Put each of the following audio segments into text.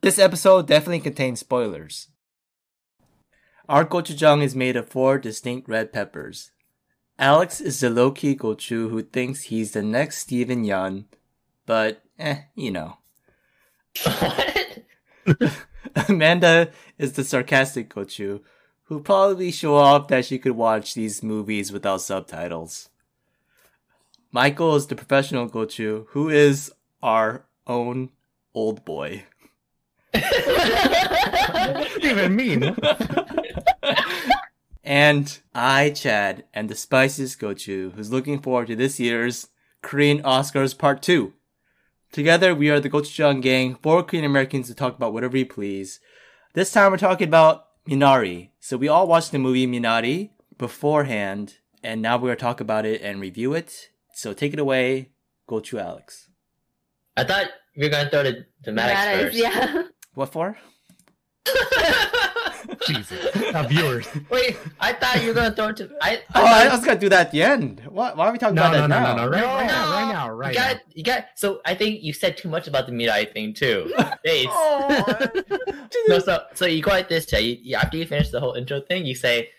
This episode definitely contains spoilers. Our gochujang is made of four distinct red peppers. Alex is the low-key gochu who thinks he's the next Steven Yeun, but eh, you know. What? Amanda is the sarcastic gochu who probably show off that she could watch these movies without subtitles. Michael is the professional gochu who is our own old boy. What do you even mean? And I, Chad, and the spiciest gochu who's looking forward to this year's Korean Oscars Part 2. Together, we are the Gochujang gang, four Korean Americans to talk about whatever we please. This time, we're talking about Minari. So, we all watched the movie Minari beforehand, and now we're going to talk about it and review it. So, take it away, Gochu Alex. I thought we were gonna throw the dramatics That is- first. yeah. What for? Jesus. Now, viewers. Wait, I thought you were gonna throw it to. I. I Oh, I was going to do that at the end. What? Why are we talking No, about no, that no, now? no, no. Right, No, right now, no. right now, right you now. got, you got. So I think you said too much about the Mirai thing too. Hey, Oh. no, so so you go like this, Jay. You, you- after you finish the whole intro thing, you say,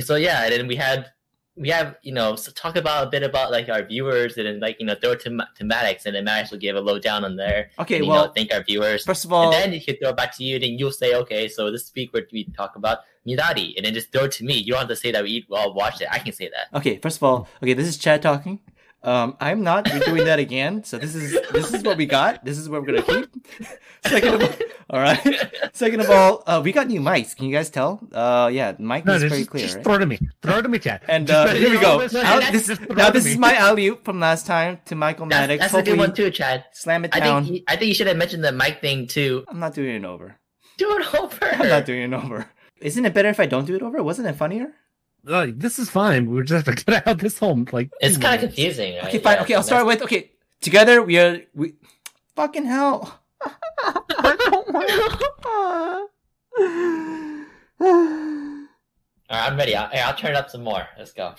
so yeah, and then we had we have you know so talk about a bit about like our viewers, and then like you know throw it to to Maddox, and then Maddox will give a lowdown on there. Okay, and, you well, know, thank our viewers. first of all, and then he can throw it back to you, then you'll say, okay, so this week we're we talk about Minari, and then just throw it to me. You don't have to say that we all watched it. I can say that. Okay, first of all, okay, this is Chad talking. Um, I'm not doing that again. So this is this is what we got. This is what we're gonna keep. Second of all, all right. Second of all, uh, we got new mics. Can you guys tell? Uh, yeah, the mic No, is just, very just clear. Right? throw it to me. Throw it to me, Chad. And uh, here we go. know this- Now, this, now this is my alley oop from last time to Michael That's, Maddox. that's a good one too, Chad. slam it down. I down. think I think you should have mentioned the mic thing too. I'm not doing it over. Do it over. I'm not doing it over. Isn't it better if I don't do it over? Wasn't it funnier? Uh, this is fine. We just have to get out this home. Like It's kind of confusing. Right? Okay, fine. Yeah, okay, I'll so start with okay. Together we are we. Fucking hell. that's- All right, I'm ready. I'll, I'll turn it up some more. Let's go.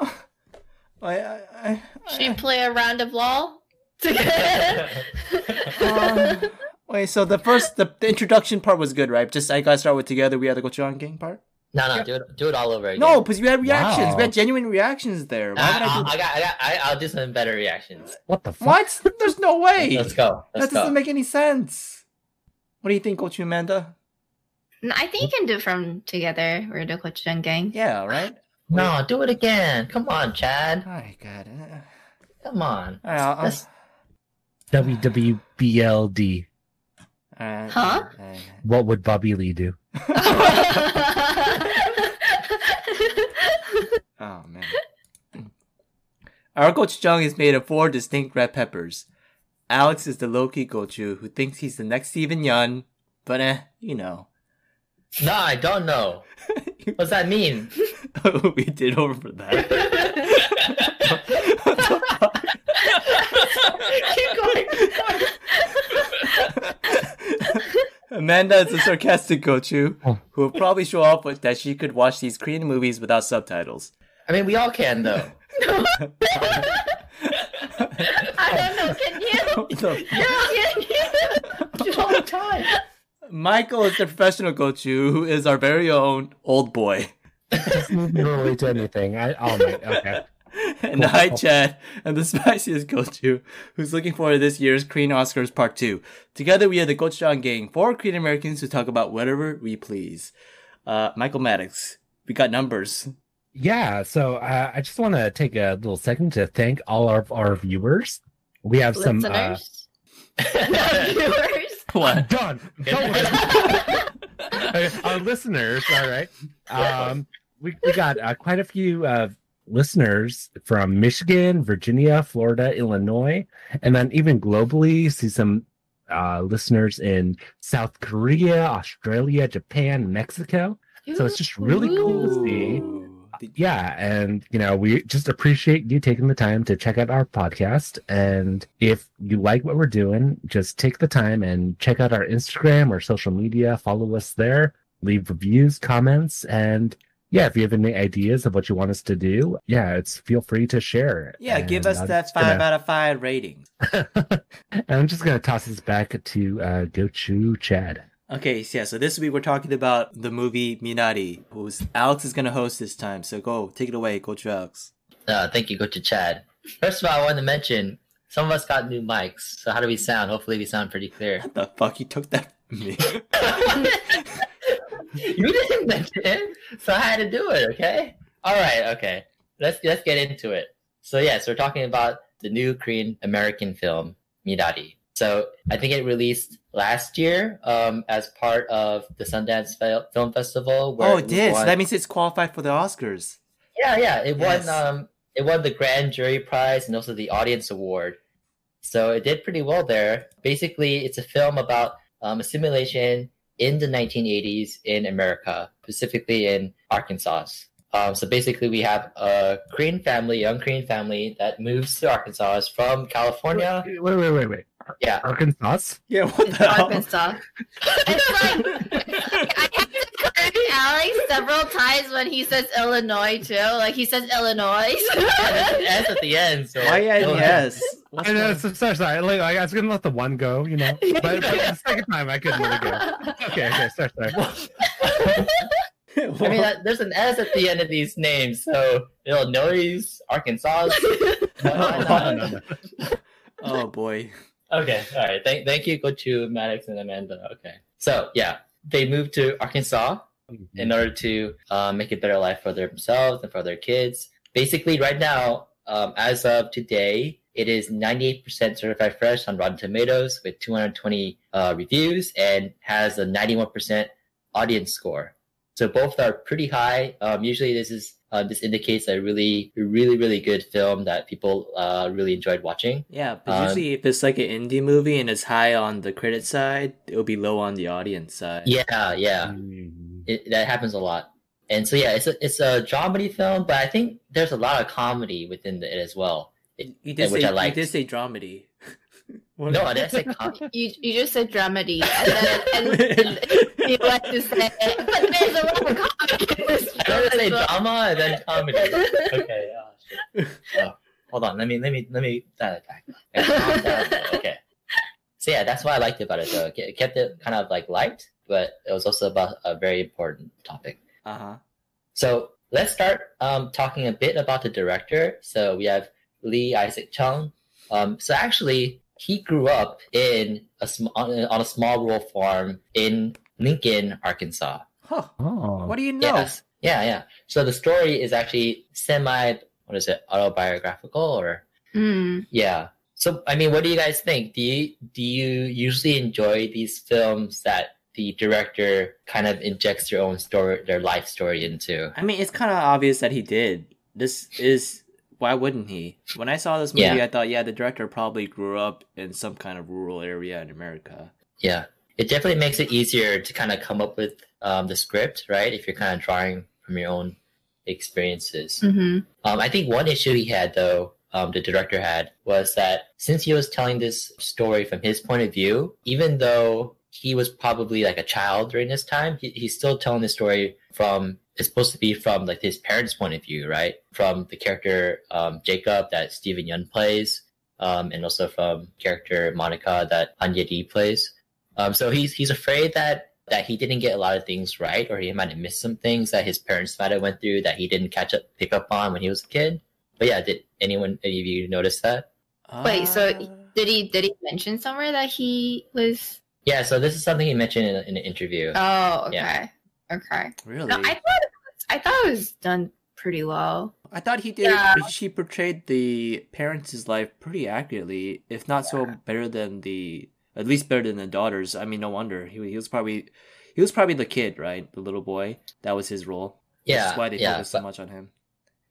I, I, I, Should we play a round of LOL? Um, wait, so the first, the, the introduction part was good, right? Just I gotta start with together. We had the Gochujang gang part. No, no, do it, do it all over again. No, because we had reactions. Wow. We had genuine reactions there. Why I, would I I, do I got, I got, I, I'll do some better reactions. What the fuck? What? There's no way. Let's go. Let's that doesn't go. make any sense. What do you think, Gochu Amanda? No, I think you can do it from together. We're the Gochujang gang. Yeah, right. No, do it again. Come on, Chad. My God. Uh, Come on. all right, I'll- I'll- Let's- WWBLD. all right, Huh? all right. What would Bobby Lee do? Oh man. Our gochujang is made of four distinct red peppers. Alex is the low-key gochu who thinks he's the next Steven Yeun, but eh, you know. No, I don't know. What's that mean? we did over for that. Keep going. Amanda is a sarcastic gochu who will probably show off that she could watch these Korean movies without subtitles. I mean, we all can though. I don't know. Can you? So, Can you? Do it all the time. Michael is the professional gochu who is our very own old boy. This movie relate to anything. I, oh my, okay. and I, Chad, and the spiciest Gochu, who's looking forward to this year's Korean Oscars Part 2. Together, we are the Gochujang gang, four Korean Americans who talk about whatever we please. Uh, Michael Maddox, we got numbers. Yeah, so uh, I just want to take a little second to thank all of our viewers. We have some. Uh, Listeners. viewers. What? done. Don't worry. our listeners, all right. Um, we, we got uh, quite a few uh, listeners from Michigan, Virginia, Florida, Illinois, and then even globally. See some uh, listeners in South Korea, Australia, Japan, Mexico. So it's just really cool to see. Yeah, and you know, we just appreciate you taking the time to check out our podcast. And if you like what we're doing, just take the time and check out our Instagram or social media, follow us there, leave reviews, comments, and yeah, if you have any ideas of what you want us to do, yeah, it's feel free to share. Yeah, give us I'm that five gonna- out of five rating. and I'm just gonna toss this back to uh Gochu Chad. Okay, so yeah, so this week we're talking about the movie Minari, who's Alex is gonna host this time. So go, take it away, Coach Alex. Uh, thank you, Gochu Chad. First of all, I wanted to mention some of us got new mics. So how do we sound? Hopefully, we sound pretty clear. What the fuck? You took that from me. you didn't mention it, so I had to do it. Okay. All right. Okay. Let's let's get into it. So yes, we're talking about the new Korean American film Minari. So I think it released last year um, as part of the Sundance Film Festival. oh, it it did. So that means it's qualified for the Oscars. yeah, yeah. It Yes. won um it won the grand jury prize and also the audience award. So it did pretty well there. Basically, it's a film about um, a simulation in the 1980s in America, specifically in Arkansas. Um, so basically, we have a Korean family, young Korean family that moves to Arkansas from California. Wait, wait, wait, wait. Yeah, Arkansas? Yeah, what It's the hell? Arkansas. It's like I have to correct Alex several times when he says Illinois too. Like he says Illinois. and there's S at the end. So Why yeah, go ahead. yes. What's I know, so, sorry, sorry. Like, I was gonna let the one go, you know, but, but the second time I couldn't let it go. Okay, okay, sorry, sorry. I mean, there's an S at the end of these names, so Illinois, Arkansas. No, No, no, no, no. oh boy. Okay, all right. Thank, thank you. Gochu Maddox and Amanda. Okay, so yeah, they moved to Arkansas in order to uh, make a better life for themselves and for their kids. Basically, right now, um, as of today, it is 98% certified fresh on Rotten Tomatoes with 220 uh, reviews and has a 91% audience score. So both are pretty high. Um, usually, this is uh, this indicates a really, really, really good film that people uh, really enjoyed watching. Yeah, but Um, usually if it's like an indie movie and it's high on the credit side, it'll be low on the audience side. Yeah, yeah. Mhm. it, that happens a lot. And so yeah, it's a it's a dramedy film, but I think there's a lot of comedy within it as well. It, You did which say I liked. you did say dramedy. What- no, I didn't say comedy. you you just said dramedy, and then and, and you like to say, but there's a lot of comedy in this I film. don't say well." drama and then comedy. Okay, oh. Oh, hold on, let me let me let me dial it back. Okay, calm down. Okay. So yeah, that's what I liked about it though. It it kept it kind of like light, but it was also about a very important topic. Uh huh. So let's start um, talking a bit about the director. So we have Lee Isaac Chung. Um, so actually, he grew up in a sm- on, a, small rural farm in Lincoln, Arkansas. Huh. Oh, What do you know? Yes, yeah, yeah. So the story is actually semi. What is it? Autobiographical or Mm. yeah. So I mean, what do you guys think? Do you do you usually enjoy these films that the director kind of injects their own story, their life story into? I mean, it's kind of obvious that he did. This is why wouldn't he? When I saw this movie, Yeah. I thought, yeah, the director probably grew up in some kind of rural area in America. Yeah, it definitely makes it easier to kind of come up with um, the script, right? If you're kind of drawing from your own experiences. hmm Um, I think one issue he had, though, um, the director had, was that since he was telling this story from his point of view, even though he was probably like a child during this time, he, he's still telling the story from. It's supposed to be from like his parents' point of view, right? From the character um, Jacob that Steven Yeun plays, um, and also from character Monica that Han Ye plays. Um, so he's he's afraid that that he didn't get a lot of things right, or he might have missed some things that his parents might have went through that he didn't catch up pick up on when he was a kid. But yeah, did anyone any of you notice that? Wait, so- Uh, Did he did he mention somewhere that he was? Yeah, so this is something he mentioned in, in an interview. Oh, okay, Yeah. okay. really? No, I thought it was, I thought it was done pretty well. I thought he did. Yeah. She portrayed the parents' life pretty accurately, if not so better than the, at least better than the daughters. I mean, no wonder he he was probably he was probably the kid, right? The little boy. That was his role. Yeah, is why they yeah, focus so much on him.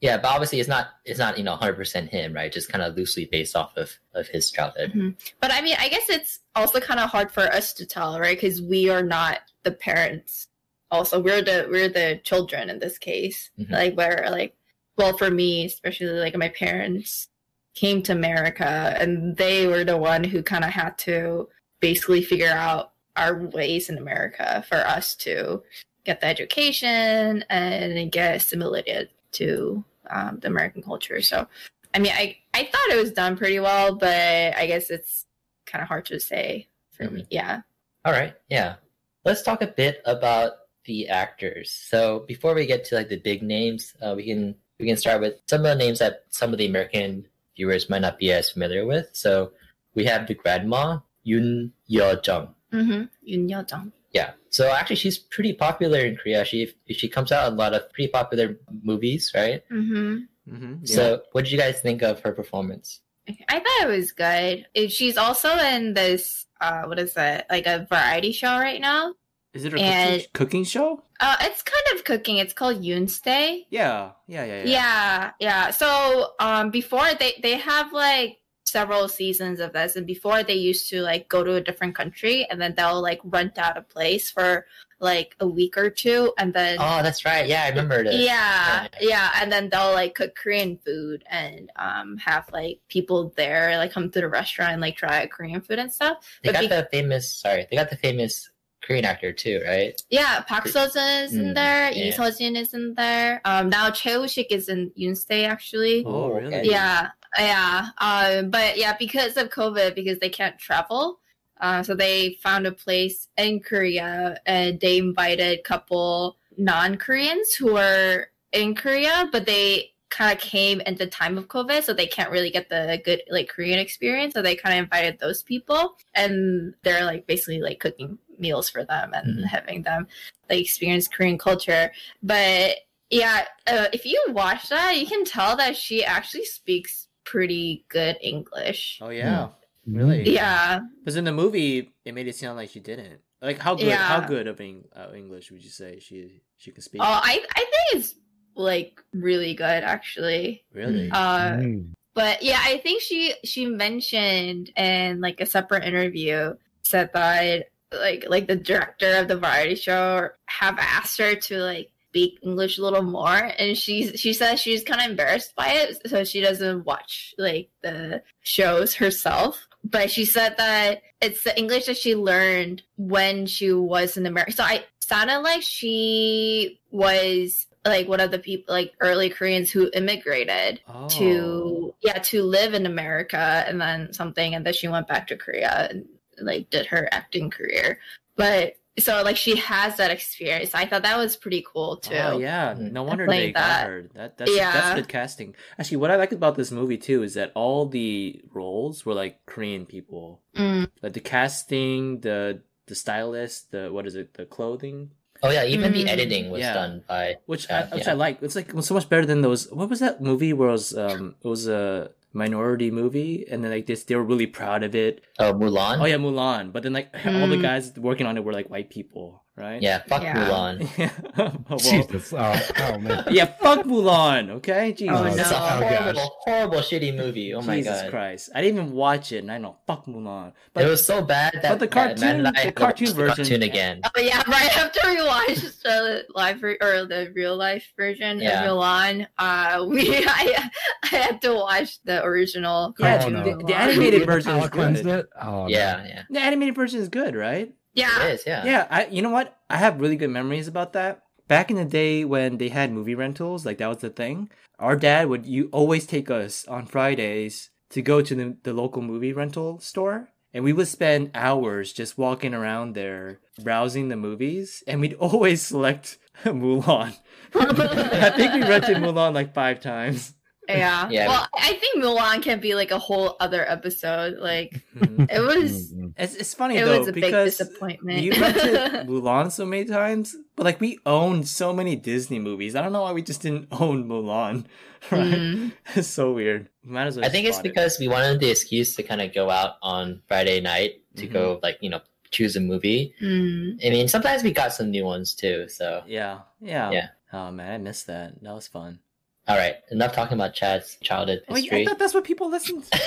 Yeah, but obviously it's not it's not you know 100 percent him, right? Just kind of loosely based off of of his childhood. Mhm. But I mean, I guess it's also kind of hard for us to tell, right? Because we are not the parents. Also, we're the we're the children in this case. Mhm. Like where like, well, for me especially, like my parents came to America, and they were the one who kind of had to basically figure out our ways in America for us to get the education and get assimilated to um, the American culture. So, I mean, I I thought it was done pretty well, but I guess it's kind of hard to say for me. Yeah. All right, yeah. Let's talk a bit about the actors. So before we get to like the big names, uh, we can we can start with some of the names that some of the American viewers might not be as familiar with. So we have the grandma Yun Yo Jung. Mm-hmm. Yoon Yo Jung. Yeah. So actually, she's pretty popular in Korea. She she comes out in a lot of pretty popular movies, right? Mm-hmm. Mm-hmm. So what did you guys think of her performance? I thought it was good. She's also in this. Uh, what is that? Like a variety show right now. is it a and- cooking, cooking show? Uh, it's kind of cooking. It's called Yoon Stay. Yeah, yeah, yeah, yeah. Yeah, yeah. So um before they they have like several seasons of this and before they used to like go to a different country and then they'll like rent out a place for like a week or two and then Oh, that's right. Yeah, I remember this. yeah, Yeah. yeah, and then they'll like cook Korean food and um have like people there like come to the restaurant and like try Korean food and stuff. They But got be- the famous. Sorry, they got the famous Korean actor too, right? Yeah, Park Seo-joon is in Mm, there. yeah. Lee Seo-jin is in there. Um, now Choi Woo-sik is in Yoonstay actually. Oh, really? Yeah, yeah. Um, but yeah, because of COVID, because they can't travel, uh, so they found a place in Korea, and they invited a couple non-Koreans who were in Korea, but they kind of came at the time of COVID, so they can't really get the good like Korean experience. So they kind of invited those people, and they're like basically like cooking meals for them and Mhm. having them like experience Korean culture. But yeah, uh, if you watch that, you can tell that she actually speaks pretty good English. Oh yeah, Mm. really? Yeah, Because in the movie, it made it sound like she didn't. Like how good? How good of Eng- uh, English would you say she she can speak? oh, I I think it's like really good actually. really? Uh, Mm. but yeah, I think she she mentioned in like a separate interview said that like like the director of the variety show have asked her to like speak English a little more, and she's she says she's kind of embarrassed by it, so she doesn't watch like the shows herself. But she said that it's the English that she learned when she was in America. So I sounded like she was like one of the people like early Koreans who immigrated oh. to yeah to live in America and then something and then she went back to Korea and like did her acting career. But so like she has that experience. I thought that was pretty cool too. Oh yeah, Mhm. no wonder Playing they got that. her. That that's Yeah. that's good casting. Actually, what I like about this movie too is that all the roles were like Korean people. Mm, Like the casting, the the stylist, the what is it, the clothing, Oh yeah, even Mhm. the editing was Yeah. done by. which Yeah, I, which yeah. I like. It's like so much better than those. What was that movie where it was um it was a minority movie and then like this they were really proud of it. Oh, Mulan. Oh yeah, Mulan. But then like all the Mm. guys working on it were like white people, right? yeah. Fuck Yeah. Mulan. Yeah. well, Jesus. Oh, oh man. yeah, fuck Mulan, okay? Jesus. Oh, It's a no. horrible, horrible, shitty movie. Oh my Jesus god. Jesus Christ. I didn't even watch it and I know fuck Mulan. But it was so bad that but the cartoon- Matt the cartoon watch the version- cartoon again. Oh yeah, right after we watched the live ver- or the real life version Yeah. of Mulan, uh, we I, I had to watch the original Yeah, cartoon. the- the- the animated version is good. it? Oh, Yeah, man. yeah. The animated version is good, right? Yeah, It is. Yeah. Yeah, I you know what? I have really good memories about that. Back in the day when they had movie rentals, like that was the thing. Our dad would you always take us on Fridays to go to the, the local movie rental store. And we would spend hours just walking around there, browsing the movies, and we'd always select Mulan. I think we rented Mulan like five times. Yeah. Yeah. Well, I think Mulan can be like a whole other episode. Like it was, Mm, mm. It's, it's funny it though was a big because disappointment. we rented Mulan so many times, but like we owned so many Disney movies. I don't know why we just didn't own Mulan. Right? Mm. It's so weird. We might as well. I think it's just it. because we wanted the excuse to kind of go out on Friday night to Mhm. go like you know choose a movie. Mm. I mean, sometimes we got some new ones too. So, Yeah, yeah, Yeah. Oh man, I missed that. That was fun. All right, enough talking about Chad's childhood Oh, yeah, I thought that's what people listen. to.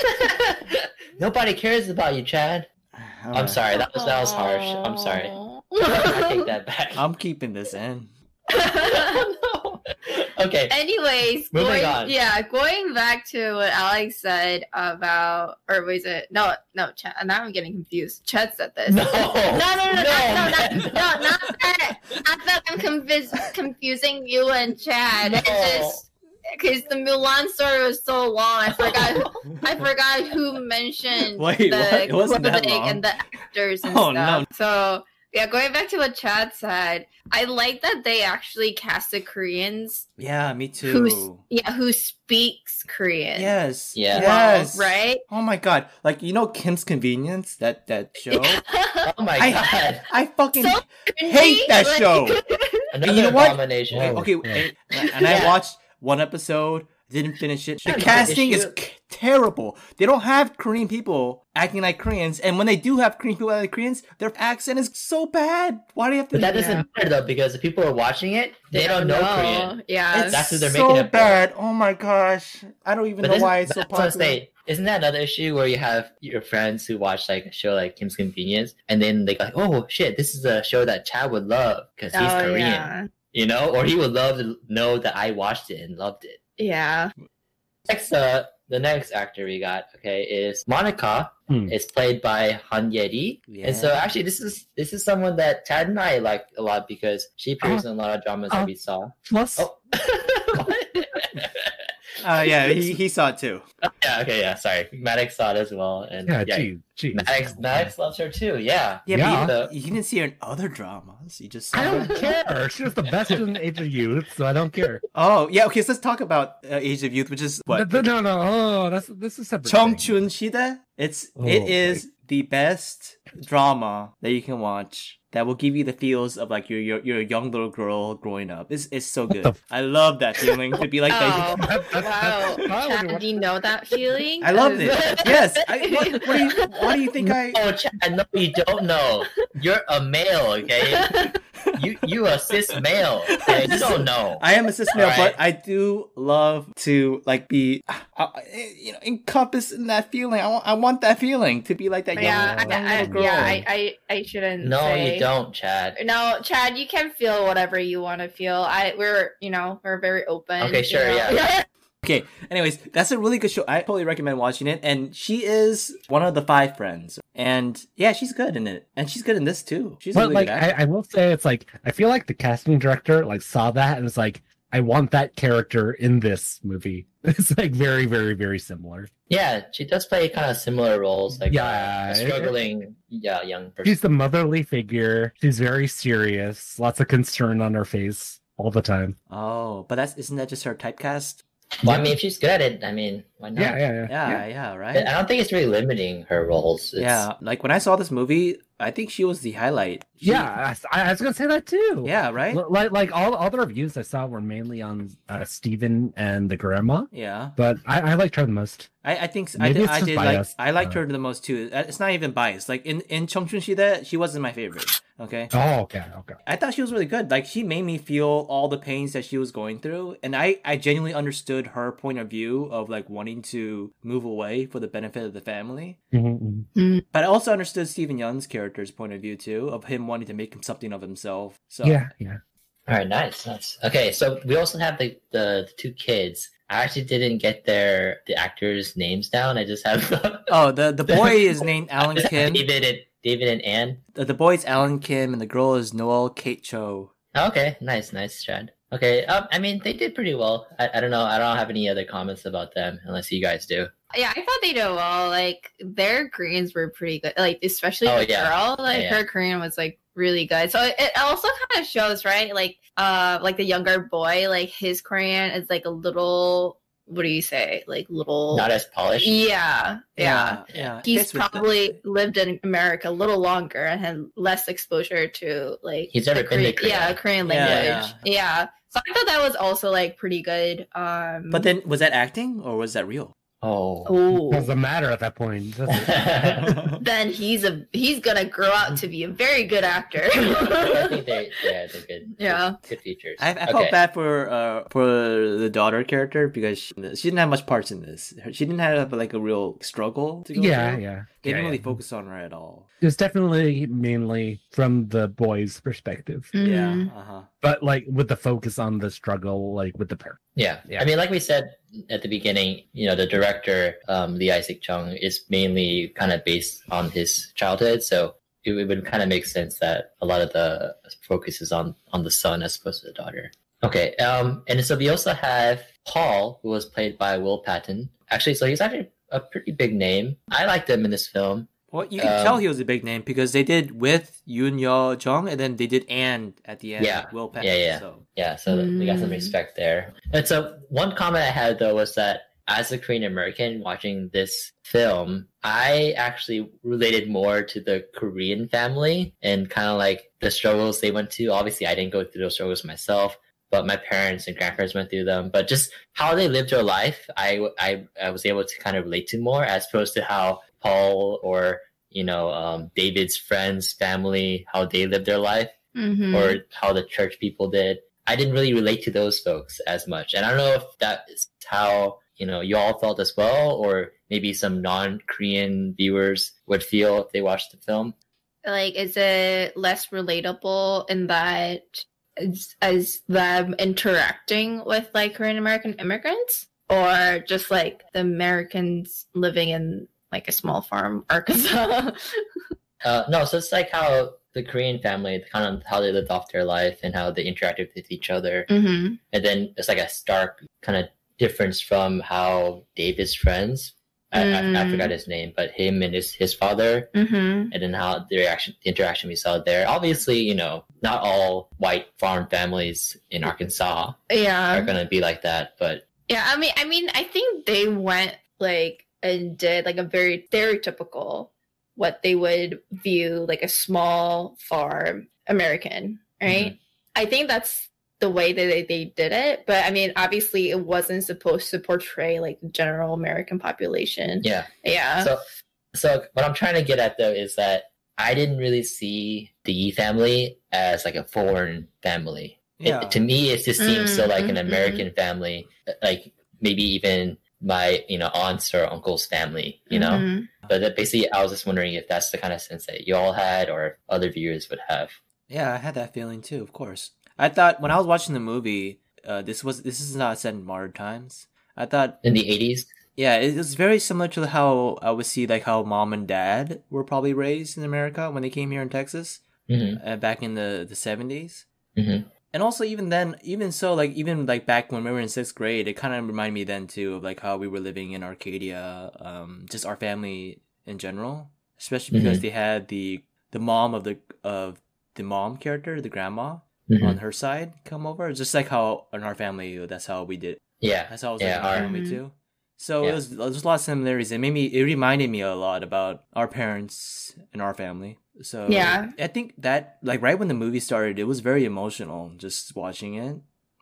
Nobody cares about you, Chad. I'm Alright. sorry. That was that was harsh. I'm sorry. I take that back. I'm keeping this in. no. Okay. Anyways, Moving going, on. yeah, going back to what Alex said about, or was it no, no? Chet, now I'm getting confused. Chad said this. No. no, no, no, no, no, man. no, no, not that. Not that I'm confus- confusing you and Chad. No. It's just because the Mulan story was so long. I forgot. I forgot who mentioned Wait, the what? It wasn't clothing and the actors and Oh, stuff. no. So yeah, going back to what Chad said, I like that they actually casted Koreans. Yeah, me too. Who's- Yeah, who speaks Korean? Yes. Yeah. Yes. right. Oh my god! Like you know Kim's Convenience that that show. Oh my I- god. I fucking So hate that show. Another you know what? abomination. Oh. Okay, Yeah. and, and I watched one episode, didn't finish it. The Yeah, no, casting is issue- k- terrible. They don't have Korean people acting like Koreans, and when they do have Korean people acting like Koreans, their accent is so bad. Why do you have to? But that doesn't matter though, because the people are watching it, they don't know Korean. Yeah. It's That's what they're so making it for. bad. Oh my gosh! I don't even But know why it's so that's what I'm popular. saying. Isn't that another issue where you have your friends who watch like a show like Kim's Convenience, and then they go, like, "Oh shit, this is a show that Chad would love because he's oh, Korean," yeah. You know, or he would love to know that I watched it and loved it. Yeah. Next, uh, the next actor we got, okay, is Monica. Hmm. It's played by Han Yeri. And so actually this is this is someone that Chad and I like a lot because she appears in a lot of dramas uh, that we saw. Plus, Oh. What? Uh, yeah, he, he saw it too. yeah, okay, yeah, sorry. Maddox saw it as well. And yeah, yeah, gee, gee. Maddox, Maddox loves her too, yeah. Yeah, Yeah. but you, you didn't see her in other dramas. You just saw I don't care. She was the best in Age of Youth, so I don't care. Oh, yeah. Okay, so let's talk about uh, Age of Youth, which is what No, no, no. Oh, that's this is separate. Chong thing. Chun Shida. It's Oh, it is the best drama that you can watch that will give you the feels of like you're you're, you're a young little girl growing up. It's it's so good. the f- I love that feeling to be like Oh, that. That- that- wow. that's- Chad, do you know that feeling? I loved it. Yes. I, what, what do you why do you think I? Oh, Chad, no, you don't know. You're a male, okay? You you a cis male, okay? You don't know. I am a cis male, Alright. but I do love to like be, uh, you know, encompassed in that feeling. I want, I want that feeling to be like that young, yeah, I, young I, little girl. yeah, I, I, I shouldn't. No, say. you don't, Chad. No, Chad, you can feel whatever you want to feel. I, we're, you know, we're very open. Okay, you sure, know? yeah. Okay. Anyways, that's a really good show. I totally recommend watching it. And she is one of the five friends. And yeah, she's good in it. And she's good in this too. She's a But really like, good I. I will say, it's like I feel like the casting director like saw that and was like, I want that character in this movie. It's like very, very, very similar. Yeah, she does play kind of similar roles, like Yeah, uh, a it- struggling, yeah, young person. She's the motherly figure. She's very serious. Lots of concern on her face all the time. oh, but that's isn't that just her typecast? Well, I mean, if she's good at it, I mean, why not? Yeah, yeah, yeah. Yeah, yeah, right. I don't think it's really limiting her roles. It's, yeah, like when I saw this movie, I think she was the highlight. She- Yeah, I, I was gonna say that too. yeah, right. L- Like, like all, all the reviews I saw were mainly on uh, Steven and the grandma, Yeah, but I, I liked her the most. I, I think s- I Maybe did. it's I just did like. biased, I liked uh, her the most too. Uh, It's not even biased. Like in in Chongchun Shida, she wasn't my favorite. Okay, Oh, okay, okay. I thought she was really good. Like she made me feel all the pains that she was going through, and I I genuinely understood her point of view of like wanting to move away for the benefit of the family. Mhm, mhm. But I also understood Steven Yeun's character's point of view too, of him wanting to make something of himself. So Yeah, yeah. All right, nice, nice. Okay, so we also have the, the the two kids. I actually didn't get their the actors' names down. I just have Oh, the the boy is named Alan Kim. David and David and Anne. The, the boy is Alan Kim, and the girl is Noel Kate Cho. Okay, nice, nice, Chad. Okay, um, I mean they did pretty well. I, I don't know. I don't have any other comments about them unless you guys do. Yeah, I thought they did well. Like their Koreans were pretty good. Like especially Oh, the yeah. girl, like Yeah, yeah. her Korean was like really good. So it, it also kind of shows, right? Like uh like the younger boy, like his Korean is like a little what do you say? Like little Not as polished. Yeah. Yeah. yeah. He's Fits with the- probably lived in America a little longer and had less exposure to like He's never the been to Korean- yeah, Korea. Korean Yeah, language. Yeah. So I thought that was also like pretty good. Um But then, was that acting or was that real? Oh. Oh, Doesn't matter at that point. then he's a he's gonna grow out to be a very good actor. I think they yeah they're good. Yeah. Good features. I, I felt bad for uh for the daughter character because she, she didn't have much parts in this. She didn't have like a real struggle. To go yeah, through. yeah. They yeah, didn't really yeah. focus on her at all. It's definitely mainly from the boy's perspective, Mhm. Yeah. Uh huh. but like with the focus on the struggle, like with the parent. Yeah. Yeah. I mean, like we said at the beginning, you know, the director, um, Lee Isaac Chung, is mainly kind of based on his childhood. So it, it would kind of make sense that a lot of the focus is on, on the son as opposed to the daughter. Okay. Um, and so we also have Paul, who was played by Will Patton. Actually, so he's actually a pretty big name. I liked him in this film. Well, you can Um, tell he was a big name because they did with Yoon Yo Jung, and then they did and at the end. Yeah. Will Patton. Yeah, yeah. So Yeah, so we got some Mm. respect there. And so one comment I had though was that as a Korean American watching this film, I actually related more to the Korean family and kind of like the struggles they went to. Obviously, I didn't go through those struggles myself, but my parents and grandparents went through them. But just how they lived their life, I, I, I was able to kind of relate to more as opposed to how Paul or you know um, David's friends, family, how they lived their life Mhm. or how the church people did. I didn't really relate to those folks as much. And I don't know if that is how, you know, you all felt as well, or maybe some non Korean viewers would feel if they watched the film. like is it less relatable in that as, as them interacting with like Korean American immigrants? Or just like the Americans living in like a small farm Arkansas? Uh, no, so it's like how the Korean family, kind of how they lived off their life and how they interacted with each other. hmm And then it's like a stark kind of difference from how David's friends, I, I, I Mm. forgot his name, but him and his, his father hmm and then how the reaction the interaction we saw there. Obviously, you know, not all white farm families in Arkansas yeah are gonna be like that, but Yeah, I mean, I mean, I think they went like and did like a very stereotypical what they would view like a small farm American, right? I think that's the way that they, they did it. But I mean, obviously, it wasn't supposed to portray like the general American population. yeah. Yeah. So so what I'm trying to get at though is that I didn't really see the Yi family as like a foreign family. It- yeah. to me, it just seems so like an Mm, mm, American family, like maybe even my you know aunts or uncles' family, you know. Mhm. But that basically, I was just wondering if that's the kind of sense that you all had, or other viewers would have. Yeah, I had that feeling too. Of course, I thought when I was watching the movie, uh, this was this is not set in modern times. I thought, In the '80s, yeah, it was very similar to how I would see like how mom and dad were probably raised in America when they came here in Texas hmm uh, back in the the seventies. hmm And also, even then, even so, like even like back when we were in sixth grade, it kind of reminded me then too of like how we were living in Arcadia, um, just our family in general, especially because they had the the mom of the of the mom character, the grandma hmm on her side come over, just like how in our family, that's how we did. Yeah, That's how it was Yeah, like in our our- family Mhm. too. So Yeah. it was there's a lot of similarities. It made me it reminded me a lot about our parents and our family. So Yeah. I think that like right when the movie started, it was very emotional just watching it.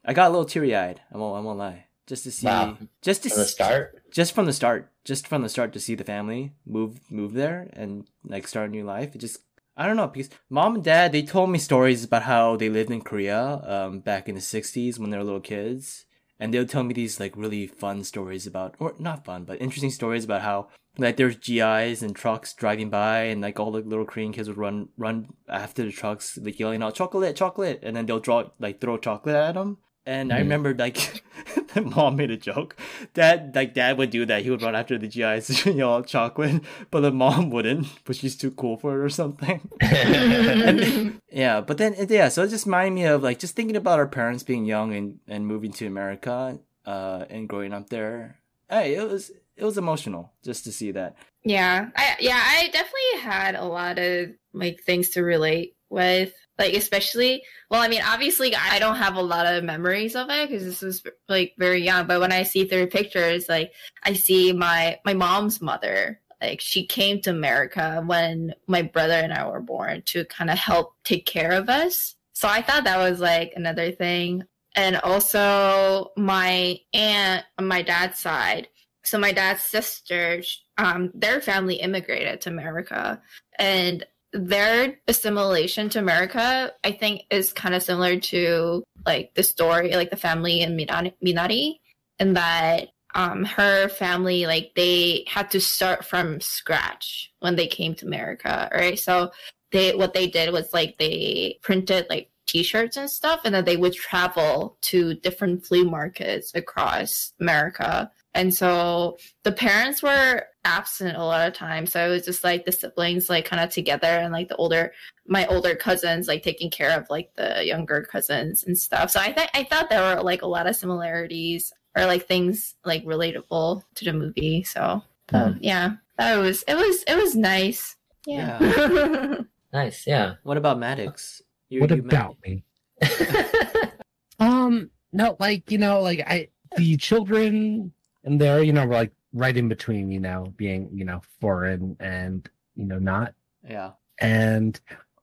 I got a little teary eyed. I won't I won't lie. Just to see Wow. just to from the s- start. just from the start, just from the start to see the family move move there and like start a new life. It just I don't know because mom and dad they told me stories about how they lived in Korea um back in the '60s when they were little kids, and they'll tell me these like really fun stories about or not fun but interesting stories about how like there's GIs and trucks driving by and like all the little Korean kids would run run after the trucks like yelling out chocolate chocolate and then they'll draw like throw chocolate at them. And I Mhm. remember like the mom made a joke. Dad like dad would do that. He would run after the GIs and yell out chocolate, but the mom wouldn't, but she's too cool for it or something. And- yeah, but then it- yeah, so it just reminded me of like just thinking about our parents being young and, and moving to America, uh, and growing up there. Hey, it was it was emotional just to see that. Yeah, I yeah, I definitely had a lot of like things to relate with, like especially. Well, I mean, obviously, I don't have a lot of memories of it because this was like very young. But when I see through pictures, like I see my my mom's mother. Like she came to America when my brother and I were born to kind of help take care of us. So I thought that was like another thing. And also my aunt on my dad's side so my dad's sister, um, their family immigrated to America, and their assimilation to America, I think, is kind of similar to like the story, like the family in Minari, in that um, her family, like they had to start from scratch when they came to America, right? So they what they did was like they printed like t-shirts and stuff and then they would travel to different flea markets across america and so the parents were absent a lot of times so it was just like the siblings like kind of together and like the older my older cousins like taking care of like the younger cousins and stuff. So i think i thought there were like a lot of similarities or like things like relatable to the movie. So um, yeah that was it was it was nice. Yeah, Nice, yeah. What about Maddox? You- what you met- about me? Um, no, like you know, like I the children and they're you know were like right in between, you know, being you know foreign and you know not, Yeah. and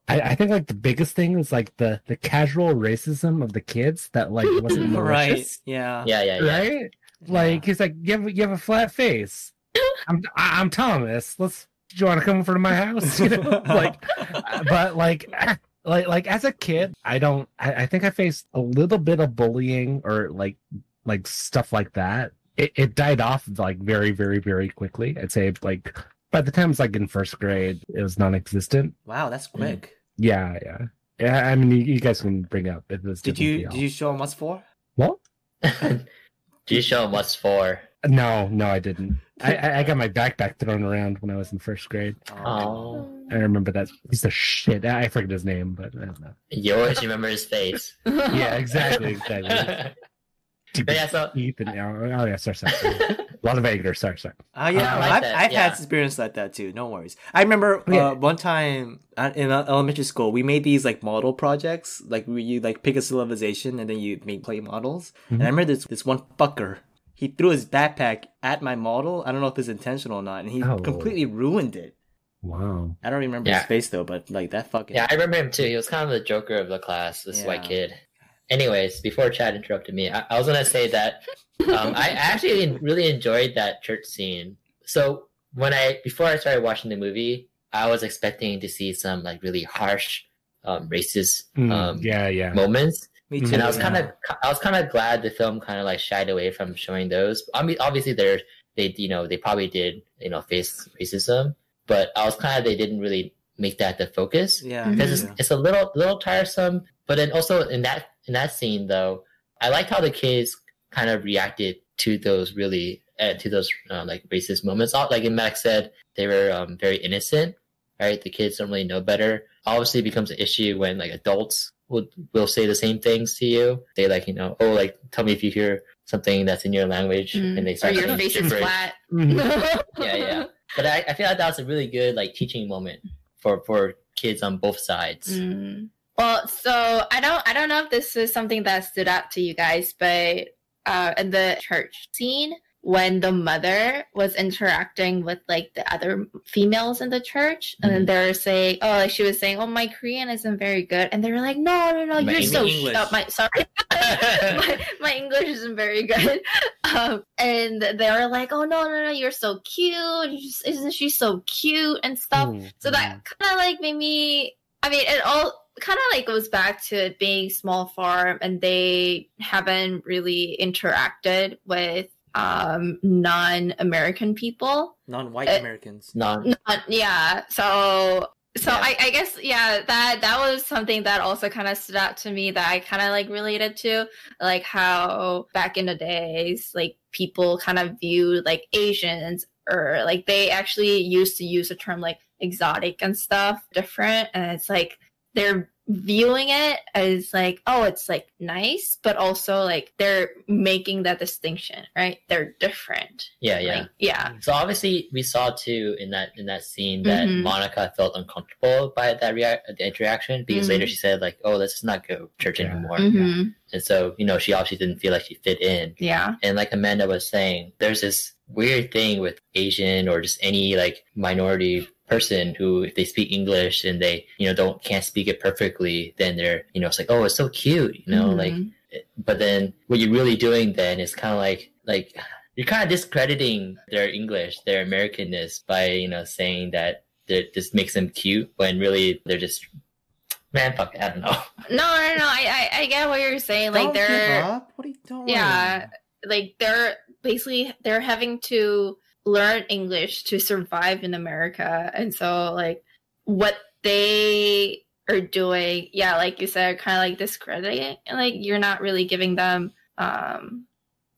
I, I think like the biggest thing is like the the casual racism of the kids that like wasn't Right. malicious, Yeah. yeah, yeah, yeah. right? Like he's like you have you have a flat face. I'm I- I'm Thomas. Let's do you want to come over to my house? You know, like but like like like as a kid i don't I, I think i faced a little bit of bullying or like like stuff like that it, it died off like very very very quickly. I'd say like by the time it's like in first grade it was non-existent. Wow, that's mm. quick. yeah yeah. Yeah i mean you, you guys can bring up. If this Did you did you show him what's for? what? Did you show him what's for? no no i didn't. I, I i got my backpack thrown around when i was in first grade. Oh, i remember that piece of shit. I forget his name but i don't know. You always remember his face. yeah exactly exactly But yeah, so Ethan, oh, oh yeah, sorry, sorry. A lot of anger. Sorry, sorry. Oh yeah, I like I've, that, I've yeah. had experience like that too. No worries. I remember Yeah. uh, one time in uh, elementary school, we made these like model projects. Like we you like pick a civilization and then you make play models. And I remember this this one fucker. He threw his backpack at my model. I don't know if it's intentional or not, and he Oh. completely ruined it. Wow. I don't remember Yeah. his face though, but like that fucking yeah, I remember him too. He was kind of the joker of the class, this white kid. Anyways, before Chad interrupted me, I, I was gonna say that um, I actually really enjoyed that church scene. So when I before I started watching the movie, I was expecting to see some like really harsh, um, racist Mm, um, yeah, yeah. moments, me too. and I was kind yeah. of I was kind of glad the film kind of like shied away from showing those. I mean, obviously they're they you know they probably did you know face racism, but I was kind of they didn't really make that the focus yeah because yeah. it's, it's a little little tiresome. But then also in that in that scene though, I liked how the kids kind of reacted to those really uh, to those uh, like racist moments. Like in Max said, they were um, very innocent. Right, the kids don't really know better. Obviously, it becomes an issue when like adults will will say the same things to you. They like you know, oh, like tell me if you hear something that's in your language, Mm. and they or start your saying face is flat. Mhm. Yeah, yeah. But I, I feel like that was a really good like teaching moment for for kids on both sides. Mm. Well, so I don't I don't know if this is something that stood out to you guys, but uh in the church scene when the mother was interacting with like the other females in the church and then they were saying oh like she was saying oh my korean isn't very good and they were like no no no My you're so English. my sorry my, my english isn't very good um and they were like oh no no no you're so cute isn't she so cute and stuff Mm, so that kind of like made me. I mean, it all kind of like goes back to it being small farm, and they haven't really interacted with um non-American people. non-white uh, Americans. Non Not, yeah. So so Yeah. I, I guess yeah that that was something that also kind of stood out to me that I kind of like related to like how back in the days like people kind of viewed like Asians or like they actually used to use the term like exotic and stuff different and it's like they're viewing it as like oh it's like nice but also like they're making that distinction right they're different yeah, yeah. Like, yeah So obviously, we saw too in that in that scene that Mhm. Monica felt uncomfortable by that rea- the interaction because Mhm. later she said like, "Oh, let's not go to church Yeah. anymore," hmm and so you know she obviously didn't feel like she fit in. yeah And like Amanda was saying, there's this weird thing with Asian or just any like minority person who if they speak English and they you know don't can't speak it perfectly, then they're you know it's like oh it's so cute you know like Mhm. but then what you're really doing then is kind of like like you're kind of discrediting their English, their Americanness by you know saying that that this makes them cute when really they're just man fuck I don't know. No, no, no. I, I, I get what you're saying. Like Don't they're up. What are you doing? Yeah. like they're basically they're having to learn English to survive in America, and so like what they are doing, yeah, like you said, kind of like discrediting. And like you're not really giving them. um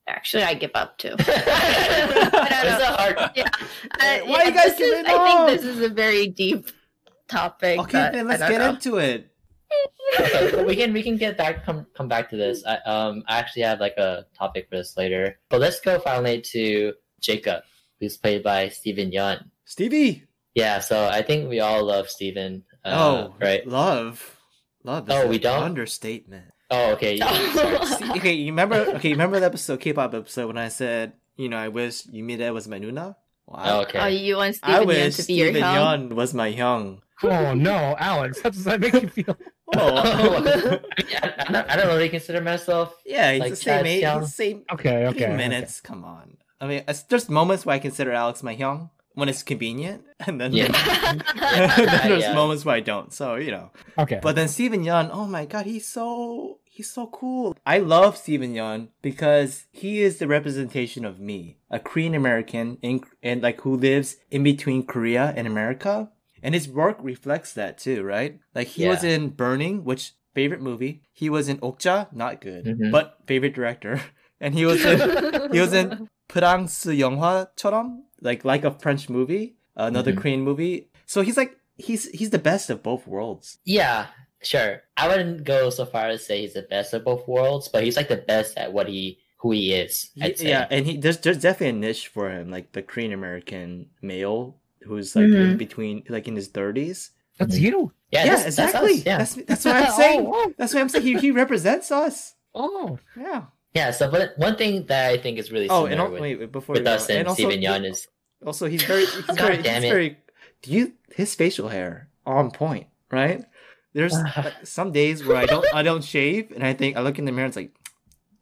Actually, I give up too. I don't It's know. a hard. Yeah, Hey, uh, why yeah, you guys this is- I think this is a very deep topic. Okay, that then let's get know. into it. okay, well, we can we can get back come come back to this. I um I actually have like a topic for this later, but let's go finally to Jacob, who's played by Steven Yeun. Stevie. Yeah, so I think we all love Stephen. Uh, oh, right. Love. Love. Oh, we don't? Understatement. Oh, okay. sorry. See, okay, you remember? Okay, you remember the episode, K-pop episode, when I said, you know, I wish Yumida was my Nuna. Wow. Oh, okay. Oh, you want I Yeun wish to be your Steven helm? Yeun was my hyung. Oh no, Alex, how does that make you feel? Oh, I, I, don't, really consider myself. yeah, he's Like the same Chad age. Young. He's the same Okay, okay, okay. minutes. Come on. I mean, it's- there's moments where I consider Alex my hyung when it's convenient, and then, Yeah. then there's Yeah. moments where I don't. So you know. Okay. But then Steven Yeun, oh my god, he's so he's so cool. I love Steven Yeun because he is the representation of me, a Korean American in and like who lives in between Korea and America. And his work reflects that too, right? Like he was in Burning, which favorite movie. He was in Okja, not good, Mhm. but favorite director. And he was in he was in 프랑스 영화처럼, like like a French movie, another Mhm. Korean movie. So he's like he's he's the best of both worlds. Yeah, sure. I wouldn't go so far as say he's the best of both worlds, but he's like the best at what he who he is. I'd say. Yeah, and he there's there's definitely a niche for him, like the Korean American male who's like in Mhm. between, like in his thirties. That's you. yeah, Yeah, that's- that's exactly. us, yeah. That's that's what I'm saying. Oh, That's what I'm saying. He he represents us. oh. Yeah. Yeah, so but one thing that I think is really Oh, and al- with, wait, wait, before with we go, us and, also, Steven Yeun is also he's very he's God very damn he's it. very. Do you his facial hair on point, right? There's like, some days where I don't I don't shave, and I think I look in the mirror, and it's like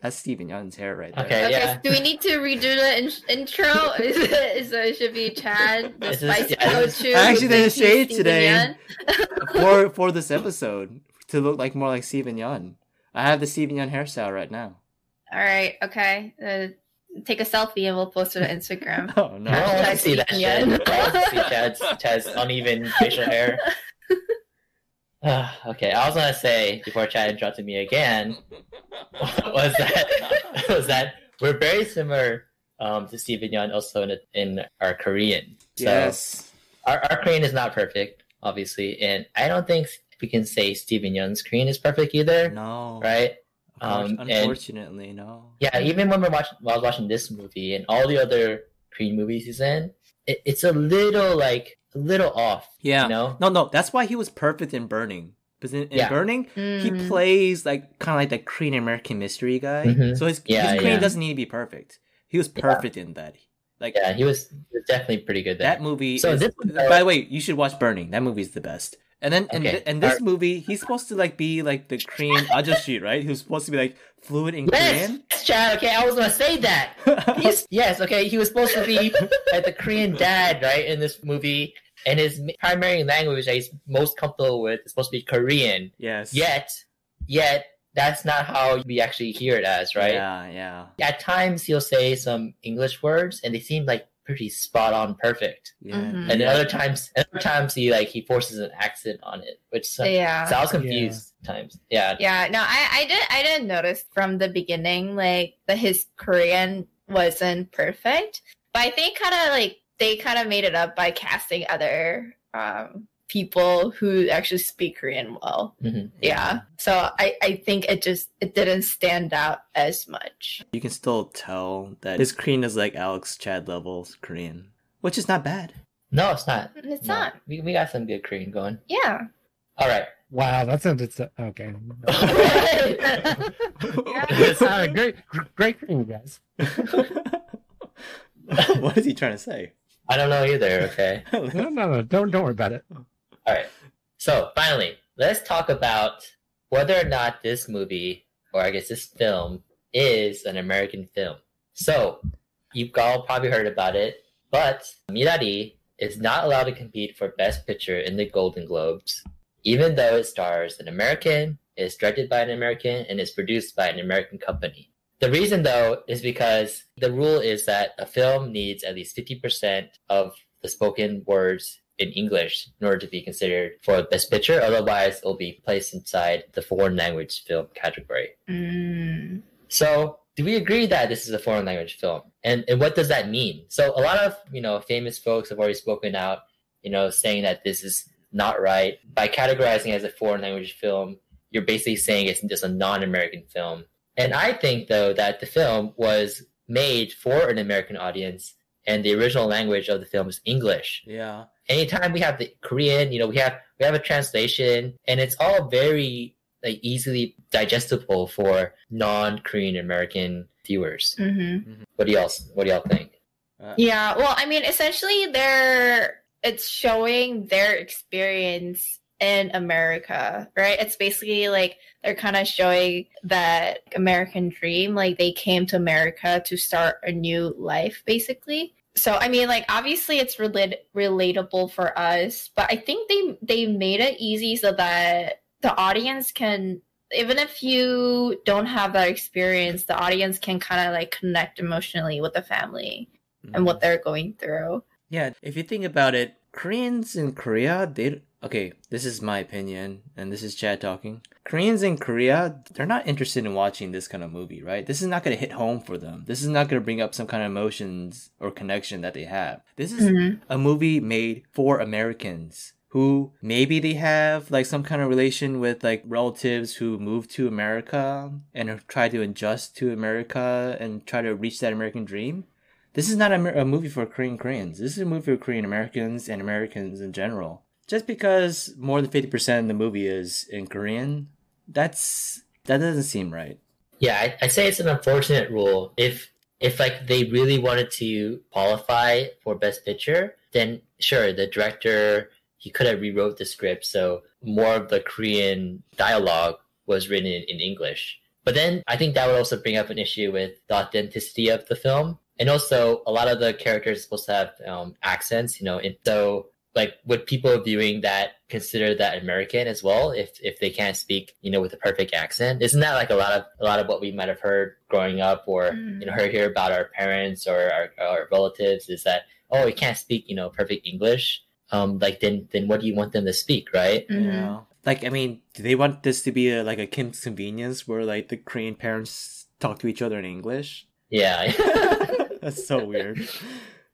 that's Steven Yeun's hair right there. Okay. Okay, Yeah. so do we need to redo the in- intro? Is it, is it should be Chad, the It's just- spicy yeah, go it's- I actually did a shade Steven today. For for this episode to look like more like Steven Yeun. I have the Steven Yeun hairstyle right now. All right, okay. Uh, take a selfie and we'll post it on Instagram. Oh no! I don't want to see that yet. shit. I want to see Chad's, Chad's uneven facial hair. Ah, okay, I was gonna say before Chad interrupted me again was that was that we're very similar um, to Steven Yeun also in, in our Korean. So yes. our, our Korean is not perfect, obviously, and I don't think we can say Steven Yeun's Korean is perfect either, No. right? Unfor- Um, and- Unfortunately, no. Yeah, even when we're watching, while I was watching this movie and all the other Korean movies he's in, it, it's a little like a little off. Yeah. you know. No, no. That's why he was perfect in Burning. Because in, in Yeah. Burning, he Mm. plays like kind of like the Korean American mystery guy. Mhm. So his, Yeah, his Korean yeah. doesn't need to be perfect. He was Yeah. perfect in that. Like Yeah, he was, he was definitely pretty good there. that movie. So is- this one- by the way, you should watch Burning. That movie's the best. And then and, Okay. th- and this Alright. movie, he's supposed to like be like the Korean Ajusshi, right? He was supposed to be like fluent in yes, Korean. yes, Chad. Okay, I was gonna say that. He's, yes, okay. He was supposed to be like the Korean dad, right, in this movie, and his primary language that he's most comfortable with is supposed to be Korean. yes. Yet, yet that's not how we actually hear it as, right? Yeah, yeah. At times he'll say some English words, and they seem like pretty spot on, perfect. Yeah. Mhm. And then other times, other times he like he forces an accent on it, which so, Yeah. so I was confused times. Yeah, Yeah, no, I, I did I didn't notice from the beginning like that his Korean wasn't perfect. But I think kind of like they kind of made it up by casting other um people who actually speak Korean well. Mhm. Yeah. So I I think it just it didn't stand out as much. You can still tell that his Korean is like Alex Chad levels Korean, which is not bad. No, it's not. It's No. not. We, we got some good Korean going. Yeah. All right. Wow, that sounded so, okay. Yeah. It sounded great, great for you guys. what is he trying to say? I don't know either. Okay. No, no, no, don't don't worry about it. All right. So finally, let's talk about whether or not this movie, or I guess this film, is an American film. So You've all probably heard about it, but Minari is not allowed to compete for Best Picture in the Golden Globes, even though it stars an American, is directed by an American, and is produced by an American company. The reason, though, is because the rule is that a film needs at least 50% of the spoken words in English in order to be considered for Best Picture. Otherwise, it'll be placed inside the foreign language film category. Mm. So, do we agree that this is a foreign language film? And and what does that mean? So, a lot of you know famous folks have already spoken out, you know, saying that this is not right by categorizing it as a foreign language film. You're basically saying it's just a non-American film. And I think though that the film was made for an American audience, and the original language of the film is English Yeah. Anytime we have the Korean, you know, we have we have a translation, and it's all very like easily digestible for non-Korean American viewers. hmm What do y'all What do y'all think? Uh, Yeah, well, I mean, essentially, they're it's showing their experience in America, right? It's basically like they're kind of showing that American dream, like they came to America to start a new life, basically. So, I mean, like obviously, it's relat- relatable for us, but I think they they made it easy so that the audience can. Even if you don't have that experience, the audience can kind of like connect emotionally with the family and what mm-hmm. they're going through. Yeah, if you think about it, Koreans in Korea, they okay, this is my opinion, and this is Chad talking. Koreans in Korea, they're not interested in watching this kind of movie, right? This is not going to hit home for them. This is not going to bring up some kind of emotions or connection that they have. This is Mhm. a movie made for Americans who maybe they have like some kind of relation with like relatives who moved to America and have tried to adjust to America and try to reach that American dream. This is not a, a movie for Korean Koreans. This is a movie for Korean Americans and Americans in general. Just because more than 50% of the movie is in Korean, that's that doesn't seem right. Yeah, I, I'd say it's an unfortunate rule. If if like they really wanted to qualify for Best Picture, then sure, the director he could have rewrote the script so more of the Korean dialogue was written in, in English. But then I think that would also bring up an issue with the authenticity of the film, and also a lot of the characters are supposed to have um, accents, you know, and so like would people viewing that consider that American as well if if they can't speak you know with a perfect accent? Isn't that like a lot of a lot of what we might have heard growing up or Mm. you know heard here about our parents or our, our relatives is that oh we can't speak you know perfect English um like then then what do you want them to speak right? Mhm. Yeah. Like, I mean, do they want this to be a, like a Kim's Convenience where like the Korean parents talk to each other in English? Yeah, That's so weird.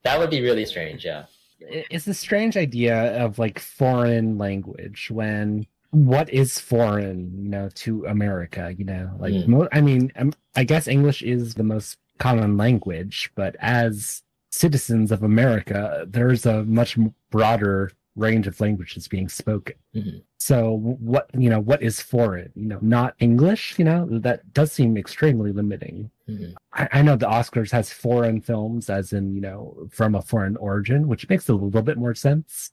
that would be really strange. Yeah. It's a strange idea of like foreign language when what is foreign you know to america you know? Like Mm. mo- i mean um, i guess english is the most common language but as citizens of america there's a much broader range of languages being spoken. Mhm. so what you know what is foreign? You know not english you know? That does seem extremely limiting Mhm. I, I know the Oscars has foreign films, as in you know from a foreign origin, which makes a little bit more sense.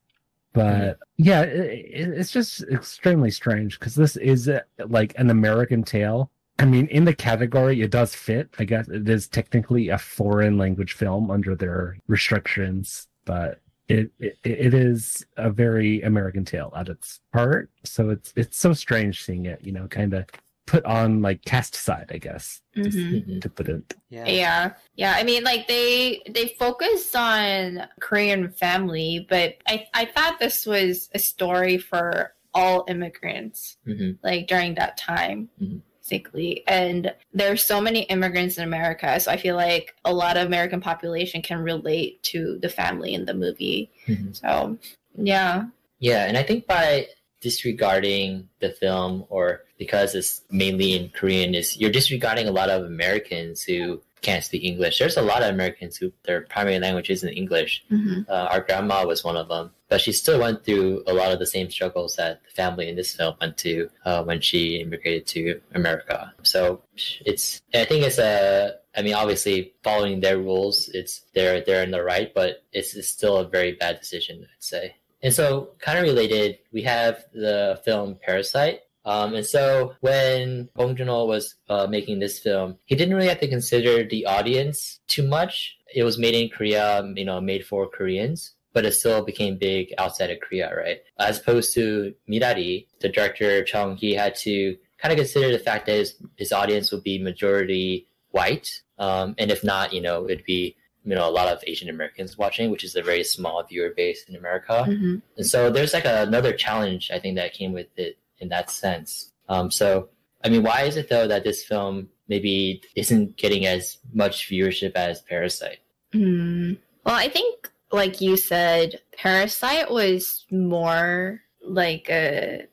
But yeah, it, it, it's just extremely strange because this is uh like an American tale. I mean, in the category, it does fit. I guess it is technically a foreign language film under their restrictions, but it, it it is a very American tale at its heart. So it's it's so strange seeing it, you know, kind of put on like cast side, I guess just Mhm. Mhm. to put it. Yeah. Yeah, yeah. I mean, like they they focused on Korean family, but I I thought this was a story for all immigrants, Mhm. like during that time, Mhm. basically. And there's so many immigrants in America, so I feel like a lot of American population can relate to the family in the movie. Mhm. So yeah, Yeah, and I think by disregarding the film or because it's mainly in Korean is you're disregarding a lot of Americans who can't speak English. There's a lot of Americans who their primary language isn't English. Mhm. Uh, our grandma was one of them, but she still went through a lot of the same struggles that the family in this film went to uh, when she immigrated to America. So it's, I think it's a, I mean, obviously following their rules, it's they're they're in the right, but it's, it's still a very bad decision, I'd say. And so, kind of related, we have the film Parasite. Um, and so when Bong Joon-ho was uh, making this film, he didn't really have to consider the audience too much. It was made in Korea, you know, made for Koreans, but it still became big outside of Korea, right? As opposed to Minari, the director Chung, he had to kind of consider the fact that his, his audience would be majority white. Um, and if not, you know, it'd be you know a lot of Asian Americans watching, which is a very small viewer base in America. Mhm. And so there's like another challenge I think that came with it in that sense. Um, so I mean, why is it though that this film maybe isn't getting as much viewership as Parasite? Hmm. Well, I think, like you said, Parasite was more like a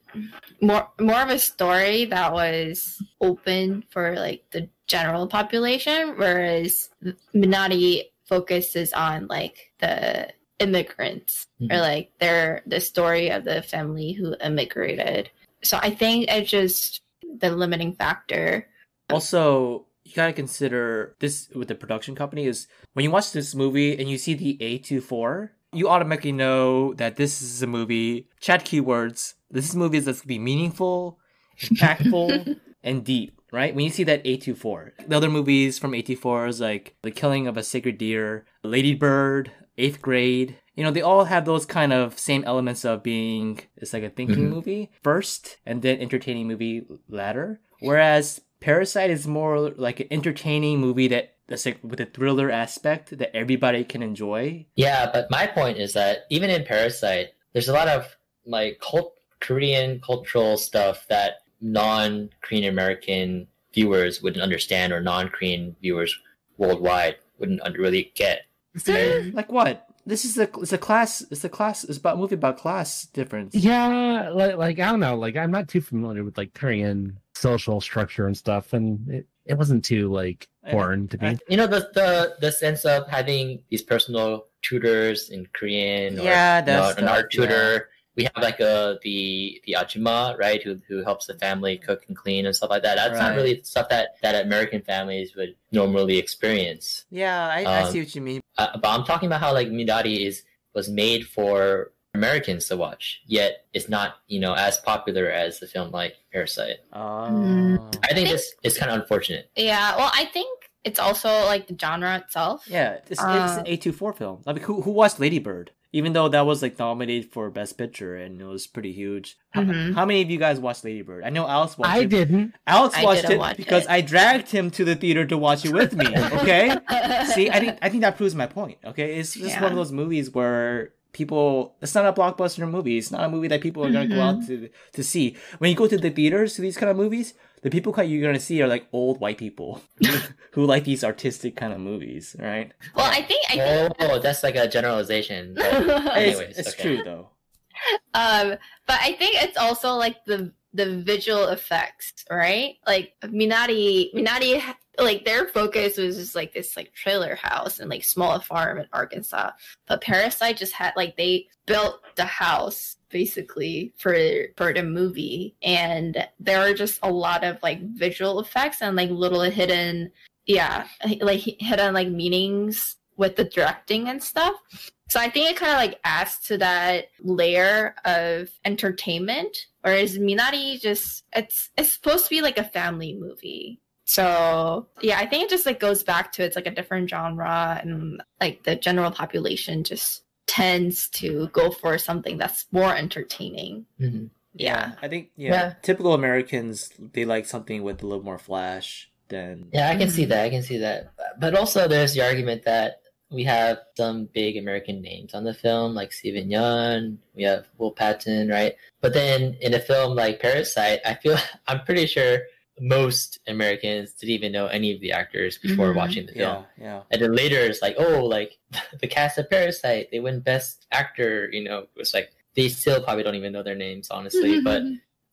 more more of a story that was open for like the general population, whereas Minari focuses on like the immigrants or Mhm. like their the story of the family who immigrated. So I think it's just the limiting factor. Also, you gotta consider this with the production company is when you watch this movie and you see the A24, you automatically know that this is a movie, chat keywords, this is movie that's gonna be meaningful, impactful, and deep, right? When you see that A24. The other movies from A24 is like The Killing of a Sacred Deer, Lady Bird, Eighth Grade. You know, they all have those kind of same elements of being it's like a thinking Mhm. movie first and then entertaining movie latter. Whereas Parasite is more like an entertaining movie that that's like with a thriller aspect that everybody can enjoy. Yeah, but my point is that even in Parasite, there's a lot of like cult Korean cultural stuff that non-Korean American viewers wouldn't understand or non-Korean viewers worldwide wouldn't un- really get. Mm. Like what? This is a it's a class it's a class it's about a movie about class difference. Yeah, like, like I don't know, like I'm not too familiar with like Korean social structure and stuff, and it, it wasn't too like foreign to me. You know the the the sense of having these personal tutors in Korean or Yeah, you know, that's an art tutor. We have like a the the ajima, right, who who helps the family cook and clean and stuff like that. That's not really stuff that that American families would normally experience. Yeah, I, I Um, see what you mean. Uh, but I'm talking about how like Minari is was made for Americans to watch, yet it's not you know as popular as the film like Parasite. Oh. I think this is kind of unfortunate. Yeah, well, I think it's also like the genre itself. Yeah, it's, it's Uh, an A24 film. I mean, who, who watched Lady Bird? Even though that was like nominated for Best Picture and it was pretty huge. How, Mhm. how many of you guys watched Lady Bird? I know Alice watched I it. I didn't. Alex watched didn't it watch because it. I dragged him to the theater to watch it with me. Okay. See, I think I think that proves my point. Okay, it's just one of those movies where people. It's not a blockbuster movie. It's not a movie that people are gonna go out to to see. When you go to the theaters to these kind of movies, the people you're gonna see are like old white people who like these artistic kind of movies, right? well, I think I think Oh, that's like a generalization. but It's, Anyways, it's okay. true though. um but i think it's also like the the visual effects right like minari minari like their focus was just like this like trailer house and like small farm in arkansas but parasite just had like they built the house basically for for the movie and there are just a lot of like visual effects and like little hidden yeah like hidden like meanings with the directing and stuff so I think it kind of like adds to that layer of entertainment, whereas Minari just it's it's supposed to be like a family movie. So yeah, I think it just like goes back to it's like a different genre, and like the general population just tends to go for something that's more entertaining. Mhm. Yeah. I think yeah, Yeah. typical Americans they like something with a little more flash than Yeah, I can see Mhm. that. I can see that. But also, there's the argument that we have some big American names on the film, like Steven Yeun. We have Will Patton, right? But then in a film like Parasite, I feel I'm pretty sure most Americans didn't even know any of the actors before Mhm. watching the film. yeah, yeah. And then later, it's like, oh, like the cast of Parasite, they win Best Actor. You know, it's like they still probably don't even know their names, honestly. but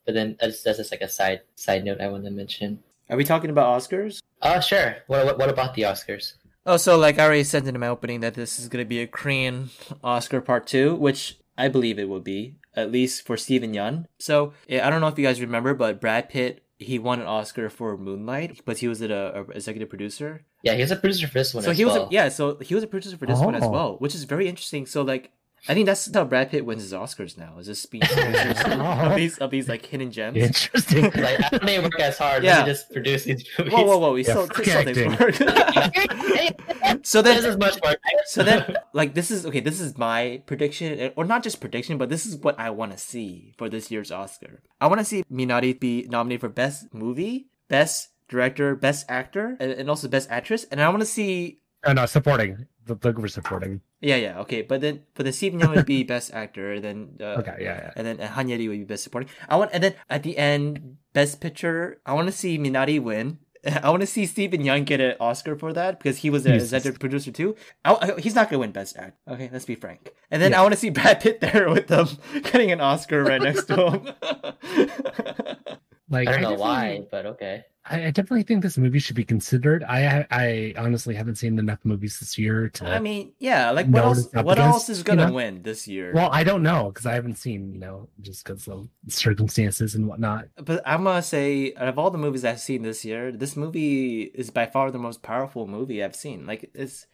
but then that's, that's just like a side side note I want to mention. Are we talking about Oscars? Oh, sure. What, what what about the Oscars? Oh, so like I already said in my opening that this is gonna be a Korean Oscar Part Two, which I believe it will be at least for Steven Yeun. So I don't know if you guys remember, but Brad Pitt he won an Oscar for Moonlight, but he was a, a executive producer. Yeah, he was a producer for this one so as he was a, yeah, so he was a producer for this one as Oh. well, which is very interesting. So like I think that's how Brad Pitt wins his Oscars now. Is just being Oh. of these of these like hidden gems. Interesting. Like I may work as hard. Yeah. Yeah. just produce these movies. Whoa, whoa, whoa! We Yeah, still, fuck still things acting. work. so This then, is much more. so then, like this is okay. This is my prediction, eh, or not just prediction, but this is what I want to see for this year's Oscar. I want to see Minari be nominated for best movie, best director, best actor, and, and also best actress. And I want to see oh no, supporting. The look for supporting. Yeah, yeah, okay. But then, but then Steven Yeun would be best actor. Then, uh, Okay, yeah, yeah. And then uh, Han Yeri would be best supporting. I want, and then at the end, best picture. I want to see Minari win. I want to see Steven Yeun get an Oscar for that because he was an executive producer too. I, I- he's not gonna win best act. Okay, let's be frank. And then Yeah. I want to see Brad Pitt there with them getting an Oscar right next to him. Like I don't know definitely- why, but okay. I, I definitely think this movie should be considered. I I honestly haven't seen enough movies this year to. I mean, yeah, like what else? What against, else is gonna know? win this year? well, I don't know because I haven't seen, you know, just because of circumstances and whatnot. But I'm gonna say, out of all the movies I've seen this year, this movie is by far the most powerful movie I've seen. Like, it's,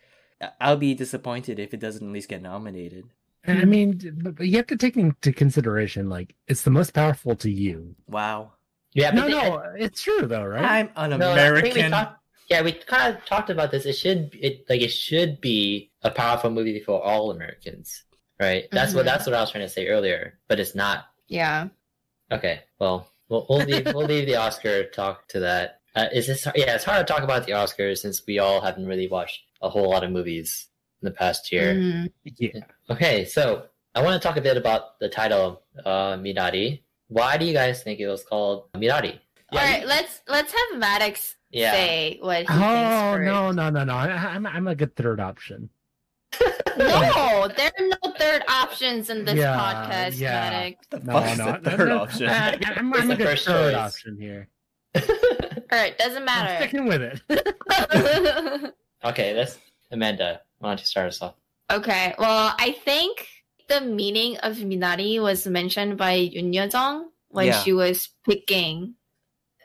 I'll be disappointed if it doesn't at least get nominated. And I mean, you have to take into consideration, like, it's the most powerful to you. Wow, Yeah, no, but they- no, it's true though, right? I'm an No, I we American. talked- yeah, we kind of talked about this. It should it like it should be a powerful movie for all Americans, right? That's what Mhm. that's what I was trying to say earlier, but it's not. Yeah. Okay, well, we'll we'll leave we'll leave the Oscar talk to that. Uh, is this yeah? It's hard to talk about the Oscars since we all haven't really watched a whole lot of movies in the past year. Mhm. yeah. Okay, so I want to talk a bit about the title, uh, Minari. Why do you guys think it was called Minari? All right, let's let's have Maddox Yeah. say what he Oh thinks Oh no, no, no, no! I, I'm I'm a good third option. No, there are no third options in this Yeah, podcast, yeah. Maddox. the No, no, the no, third no. option? Uh, I'm, I'm a the good first third choice. option here. All right, doesn't I'm matter. sticking with it. okay, that's Amanda. Why don't you start us off? okay, well, I think the meaning of Minari was mentioned by Yun Yeong when Yeah. she was picking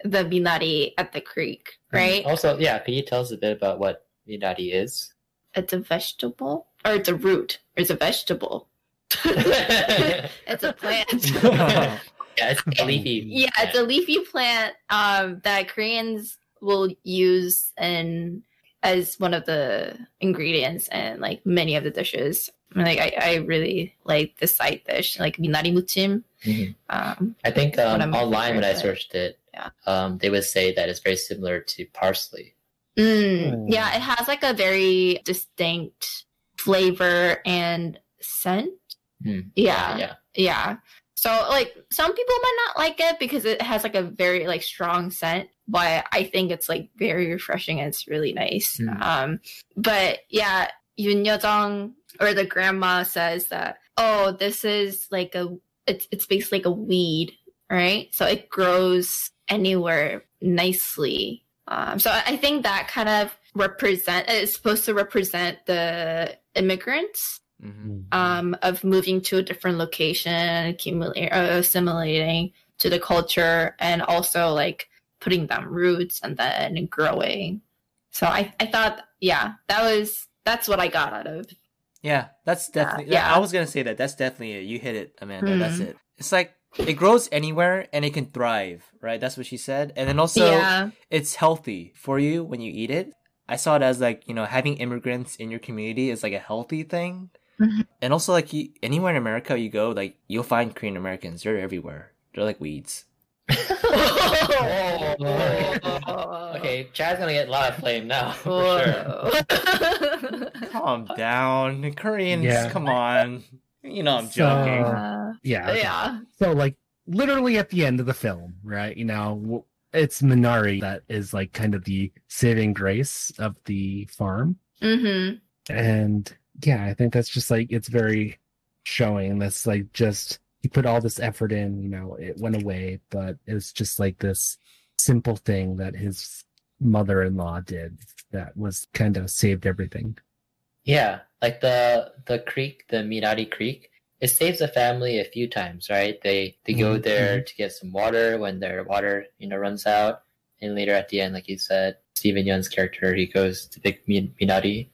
the Minari at the creek, right? Also, yeah, can you tell us a bit about what Minari is? It's a vegetable, or it's a root, or it's a vegetable. It's a plant. yeah, it's a leafy. yeah, it's a leafy plant um, that Koreans will use and as one of the ingredients in like many of the dishes. Like I, I really like this side dish, like minari muchim. Mhm. Um, I think um, I'm online when I searched it, Yeah. um, they would say that it's very similar to parsley. mm, Oh. yeah, it has like a very distinct flavor and scent. Hmm. Yeah, yeah. yeah. So like some people might not like it because it has like a very like strong scent, but I think it's like very refreshing and it's really nice. Mm. Um but yeah, Yun Yeong or the grandma says that oh this is like a it's it's basically like a weed, right? So it grows anywhere nicely. Um so I think that kind of represent it's supposed to represent the immigrants Mhm. um, of moving to a different location, accumulating, uh, assimilating to the culture, and also like putting down roots and then growing. So I, I thought, yeah, that was that's what I got out of. Yeah, that's definitely. yeah. Yeah, I was gonna say that. That's definitely it. You hit it, Amanda. That's Mhm. it. It's like it grows anywhere and it can thrive, right? That's what she said. And then also, yeah, it's healthy for you when you eat it. I saw it as like you know having immigrants in your community is like a healthy thing, Mhm. and also like you, anywhere in America you go, like you'll find Korean Americans. They're everywhere. They're like weeds. okay, Chad's gonna get a lot of flame now, for sure. Calm down, Koreans. Yeah. Come on. You know I'm So- joking. Uh, Yeah. okay. yeah. So like literally at the end of the film, right? You know, it's Minari that is like kind of the saving grace of the farm. Mm-hmm. And yeah, I think that's just like it's very showing that's like just he put all this effort in, you know, it went away, but it's just like this simple thing that his mother-in-law did that was kind of saved everything. Yeah, like the the creek, the Minari Creek, it saves the family a few times, right? They they go Mhm, there to get some water when their water you know runs out, and later at the end, like you said, Steven Yeun's character he goes to pick Min- Minari,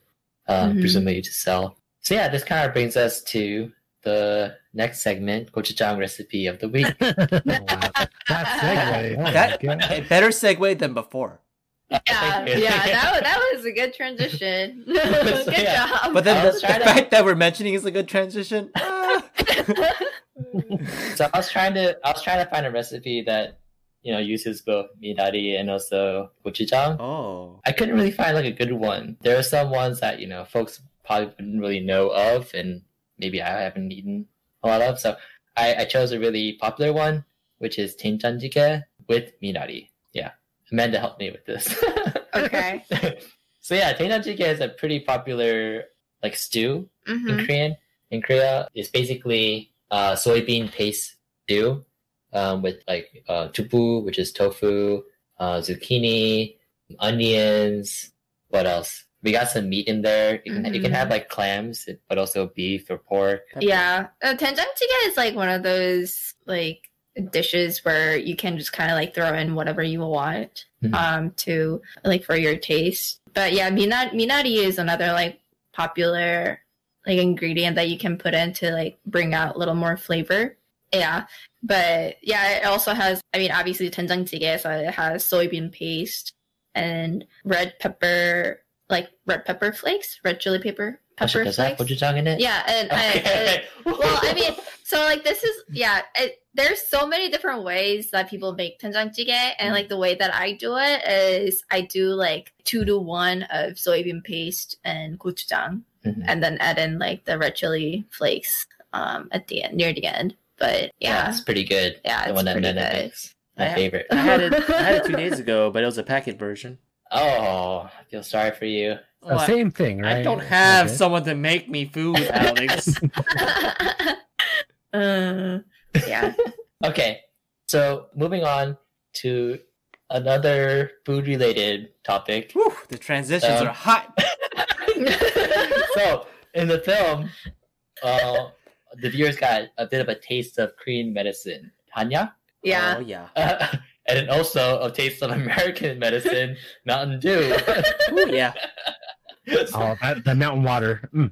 uh, Mhm. presumably to sell. So yeah, this kind of brings us to the next segment, gochujang recipe of the week. wow. That segue. Oh That- A better segue than before. Yeah, yeah, that, wa- that was a good transition. good Yeah. job. But then the, the trying to- fact that we're mentioning is a good transition. ah. so I was trying to I was trying to find a recipe that you know uses both minari and also gochujang. oh. I couldn't really find like a good one. There are some ones that you know folks probably wouldn't really know of, and maybe I haven't eaten a lot of. So I, I chose a really popular one, which is doenjang jjigae with minari. Yeah, Amanda helped me with this. okay. so yeah, doenjang jjigae is a pretty popular like stew hmm in Korean. In Korea, it's basically uh, soybean paste stew um, with like uh, dubu, which is tofu, uh, zucchini, onions. What else? We got some meat in there. You can, you can have like clams, but also beef or pork. Yeah, uh, doenjang jjigae is like one of those like dishes where you can just kind of like throw in whatever you want Mhm. um to like for your taste. But yeah, minari, minari is another like popular like ingredient that you can put in to like bring out a little more flavor. Yeah, but yeah, it also has. I mean, obviously doenjang jjigae, so it has soybean paste and red pepper, like red pepper flakes, red chili pepper Actually, pepper does that flakes. gochujang in it? Yeah, and I, Okay. well, I mean, so like this is yeah. It, there's so many different ways that people make doenjang jjigae, and like the way that I do it is I do like two to one of soybean paste and gochujang, Mhm. and then add in like the red chili flakes um at the end near the end. But yeah, it's pretty good. Yeah, the it's one that pretty Nana good. makes. My Yeah. favorite. I had it. I had it two days ago, but it was a packet version. Oh, I feel sorry for you. Oh, same thing, right? I don't have Okay. someone to make me food, Alex. uh, yeah. Okay, so moving on to another food related topic. Whew, the transitions Um, are hot. so in the film, uh, the viewers got a bit of a taste of Korean medicine, Hanyak, yeah. Oh yeah. uh, and then also a taste of American medicine, Mountain Dew. Ooh, yeah. Oh, that, the mountain water. Mm.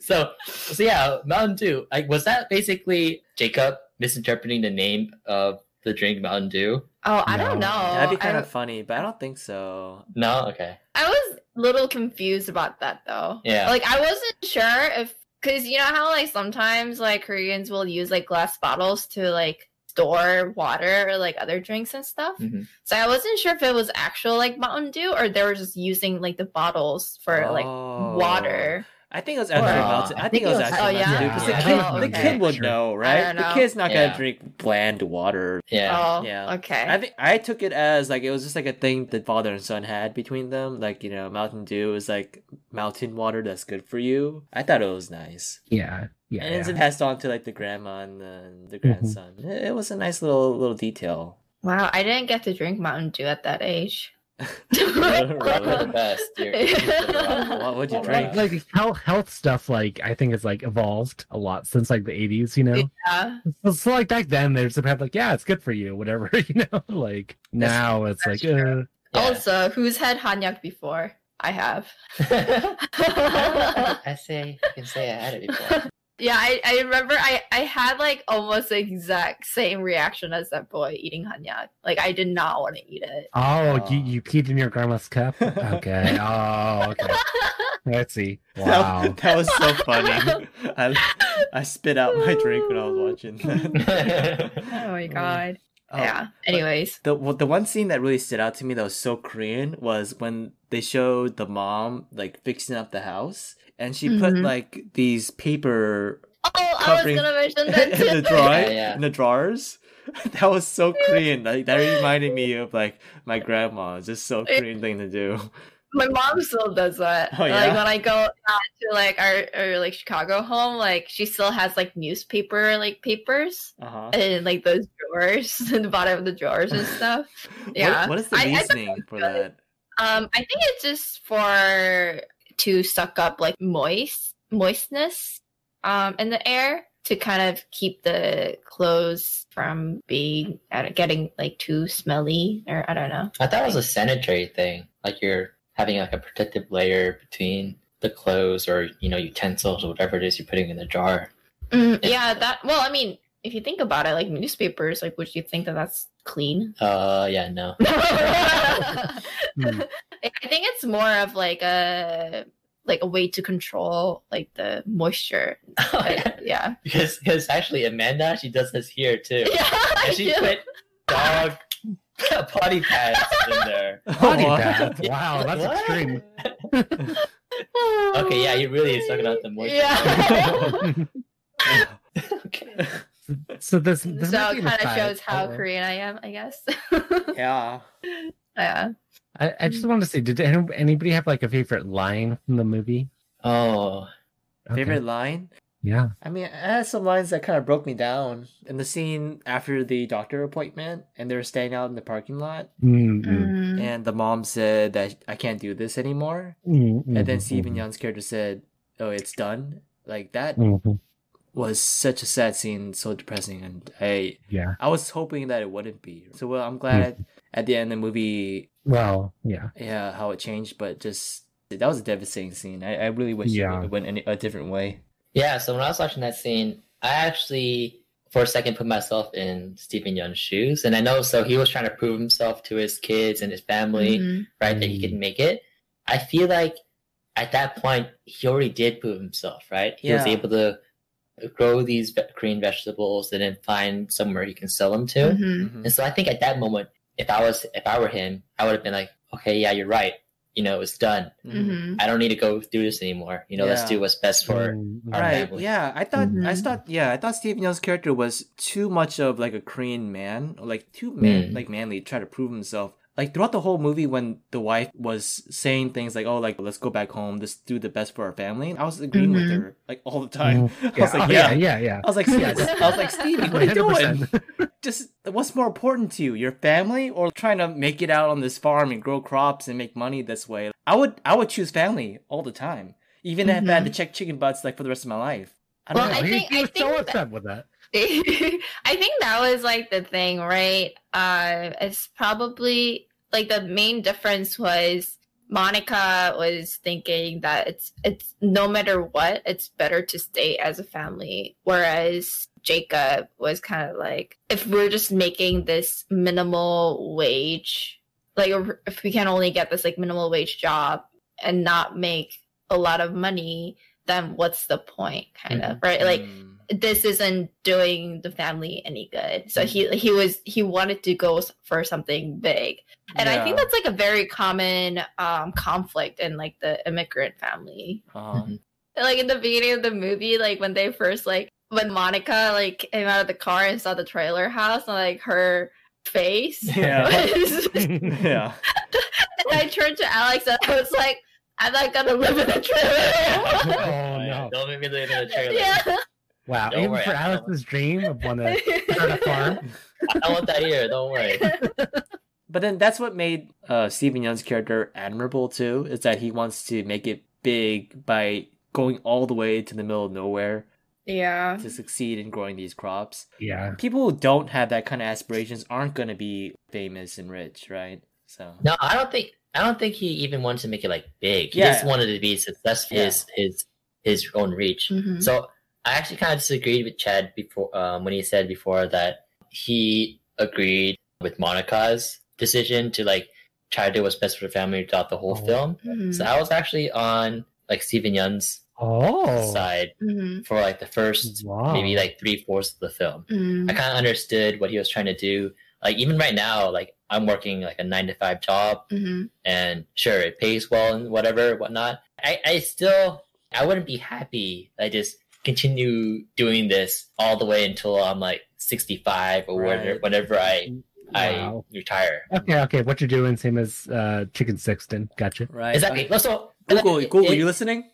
so, so yeah, Mountain Dew. Like, was that basically Jacob misinterpreting the name of the drink Mountain Dew? Oh, I don't know. That'd be kind I, of funny, but I don't think so. No, okay. I was a little confused about that though. Yeah. Like I wasn't sure if because you know how like sometimes like Koreans will use like glass bottles to like store water or like other drinks and stuff. Mhm. So I wasn't sure if it was actual like Mountain Dew or they were just using like the bottles for like Oh. water. I think it was actually Or- Mountain. I, I think it was actually oh, yeah? Mountain Dew because Yeah, the, I kid, think- the kid would know, right? don't The kid's not gonna Yeah. drink bland water. Yeah. Oh, Yeah. okay. I think I took it as like it was just like a thing that father and son had between them. Like you know, Mountain Dew is like mountain water that's good for you. I thought it was nice, Yeah, yeah. and it's yeah. passed on to like the grandma and the, the grandson. It, it was a nice little little detail. wow, I didn't get to drink Mountain Dew at that age. The best. You're, you're What would you drink? right. like health health stuff like i think is like evolved a lot since like the 80s you know yeah. so, so, like back then they just have like yeah it's good for you whatever you know like now it's like uh, Yeah. Also, who's had hanyak before? I have. I say, I can say I had it before. Yeah, I, I remember I, I had like almost the exact same reaction as that boy eating hanyak. Like I did not want to eat it. oh you, Oh. you peed in your grandma's cup okay oh okay let's see That- wow That, was so funny. I, I spit out my drink when I was watching that. oh my god. Oh, yeah. Anyways. The well, the one scene that really stood out to me that was so Korean was when they showed the mom like fixing up the house, and she put Mhm. like these paper Oh, I was Covering- gonna mention that in the drawer Yeah, yeah. in the drawers. That was so Korean. Like that reminded me of like my grandma. It's just so Korean thing to do. My mom still does that. Oh, yeah? Like when I go out to like our, our like Chicago home, like she still has like newspaper like papers Uh huh. in like those drawers, in the bottom of the drawers and stuff. Yeah. what is the I- I reasoning for that? Um, I think it's just for to suck up like moist moistness um in the air to kind of keep the clothes from being getting like too smelly or I don't know. I thought it was a sanitary thing. Like you're having like a protective layer between the clothes or you know utensils or whatever it is you're putting in the jar. Mm, yeah, that. Well, I mean, if you think about it, like newspapers, like would you think that that's clean? Uh, yeah, no. Hmm. I think it's more of like a like a way to control like the moisture. Oh, Like, yeah. yeah. Because because actually Amanda she does this here too. Yeah. I And she do. put dog potty pads in there. Potty What? bath. Wow, that's What? extreme. Okay, yeah, you really sucking out the moisture. Yeah. okay. So this, this so it kind of shows how Oh. Korean I am, I guess. yeah. yeah. I, I just wanted to say, did any- anybody have like a favorite line from the movie? Oh, Okay. Favorite line? Yeah. I mean, I had some lines that kind of broke me down. In the scene after the doctor appointment, and they were staying out in the parking lot, Mm, mm, Mm. and the mom said that I can't do this anymore. mm, And then Stephen mhm, Young's character said, "Oh, it's done." Like that mhm. Was such a sad scene, so depressing, and I Yeah. I was hoping that it wouldn't be. So well, I'm glad at the end of the movie, Well, yeah. yeah, how it changed, but just that was a devastating scene. I, I really wish Yeah. it went any, a different way. yeah. So when I was watching that scene, I actually for a second put myself in Steven Yeun's shoes, and I know so he was trying to prove himself to his kids and his family, Mhm. right, that he could make it. I feel like at that point he already did prove himself, right? He was able to grow these ve- green vegetables and then find somewhere he can sell them to. Mhm. Mhm. And so I think at that moment, if I was if I were him, I would have been like, okay, yeah, you're right. You know, it's done. Mhm. Mhm. I don't need to go do this anymore. You know, let's do what's best for. Mm, our Right. family. Yeah, I thought I Mhm. thought yeah, I thought Steven Yeun's character was too much of like a Korean man, like too man, Mm. like manly, try to prove himself. Like throughout the whole movie, when the wife was saying things like, "Oh, like let's go back home, let's do the best for our family," I was agreeing with Mhm. her like all the time. I yeah. was like, oh, yeah. yeah, yeah, yeah. I was like, Steve, I was like, Stevie, what are you doing? Just what's more important to you, your family, or trying to make it out on this farm and grow crops and make money this way? I would, I would choose family all the time, even if I had to check chicken butts like for the rest of my life. I don't Well, know. I he, think- he I think so that- upset with that. I think that was like the thing, right? Uh, it's probably like the main difference was Monica was thinking that it's it's no matter what, it's better to stay as a family, whereas Jacob was kind of like, if we're just making this minimal wage, like if we can only get this like minimal wage job and not make a lot of money, then what's the point, kind of, right? Like Mm. This isn't doing the family any good. So he he was he wanted to go for something big, and I think that's like a very common um, conflict in like the immigrant family. Um, Like in the beginning of the movie, like when they first like when Monica like came out of the car and saw the trailer house, and like her face. Yeah. was- yeah. and I turned to Alex and I was like, "I'm not gonna live in a trailer." Oh, no. Don't make me live in a trailer. yeah. Wow. Don't Even worry, for I know. Alex's dream of one to start a farm. I don't want that either. Don't worry. But then that's what made uh, Steven Yeun's character admirable too, is that he wants to make it big by going all the way to the middle of nowhere yeah. to succeed in growing these crops. Yeah. People who don't have that kind of aspirations aren't going to be famous and rich, right? So No, I don't think. I don't think he even wanted to make it like big. He Yeah. just wanted to be successful. Yeah. His his his own reach. Mhm. So I actually kind of disagreed with Chad before um, when he said before that he agreed with Monica's decision to like try to do what's best for the family throughout the whole Oh. film. Mhm. So I was actually on like Steven Yeun's Oh. side Mhm. for like the first Wow. maybe like three fourths of the film. Mhm. I kind of understood what he was trying to do. Like even right now, like I'm working like a nine to five job, Mhm. and sure it pays well and whatever whatnot. I I still I wouldn't be happy. I just continue doing this all the way until I'm like 65 or whenever, Right. whenever I I retire. Okay, okay. What you're doing, same as uh, Chicken Sexton. Gotcha. right. Exactly. So Google, it- Google, it- you listening?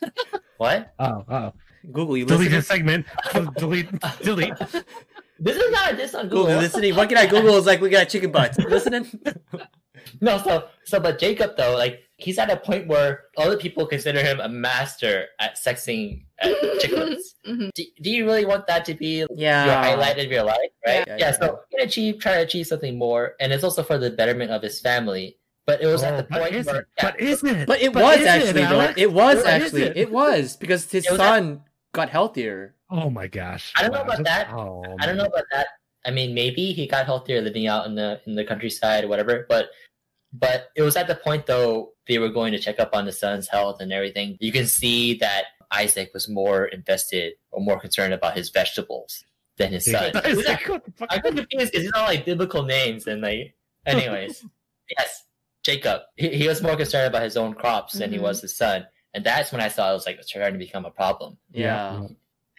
what? Oh, oh. Google, you Delete listening? this segment. delete, delete. This is not this on Google, Google. listening? What can I Google? Is like we got chicken butts. Listening? No, so so but Jacob though, like he's at a point where other people consider him a master at sexing at chicklets. Mhm. do, do you really want that to be yeah. your highlight of your life, right? Yeah, Yeah, yeah. so he can achieve try to achieve something more and it's also for the betterment of his family. but it was at Oh, the point is where it? But is it? But it But was is it, actually though. It was But actually. it? It was because his was son got healthier. Oh my gosh! I don't know about that. Oh, I don't know about that. I mean, maybe he got healthier living out in the in the countryside, or whatever. But but it was at the point though they were going to check up on the son's health and everything. You can see that Isaac was more invested or more concerned about his vegetables than his son. It's like, what the fuck? I got confused because these are like biblical names and like. Anyways, yes, Jacob. He, he was more concerned about his own crops than he Mhm. was his son, and that's when I saw it was like starting to become a problem. Yeah.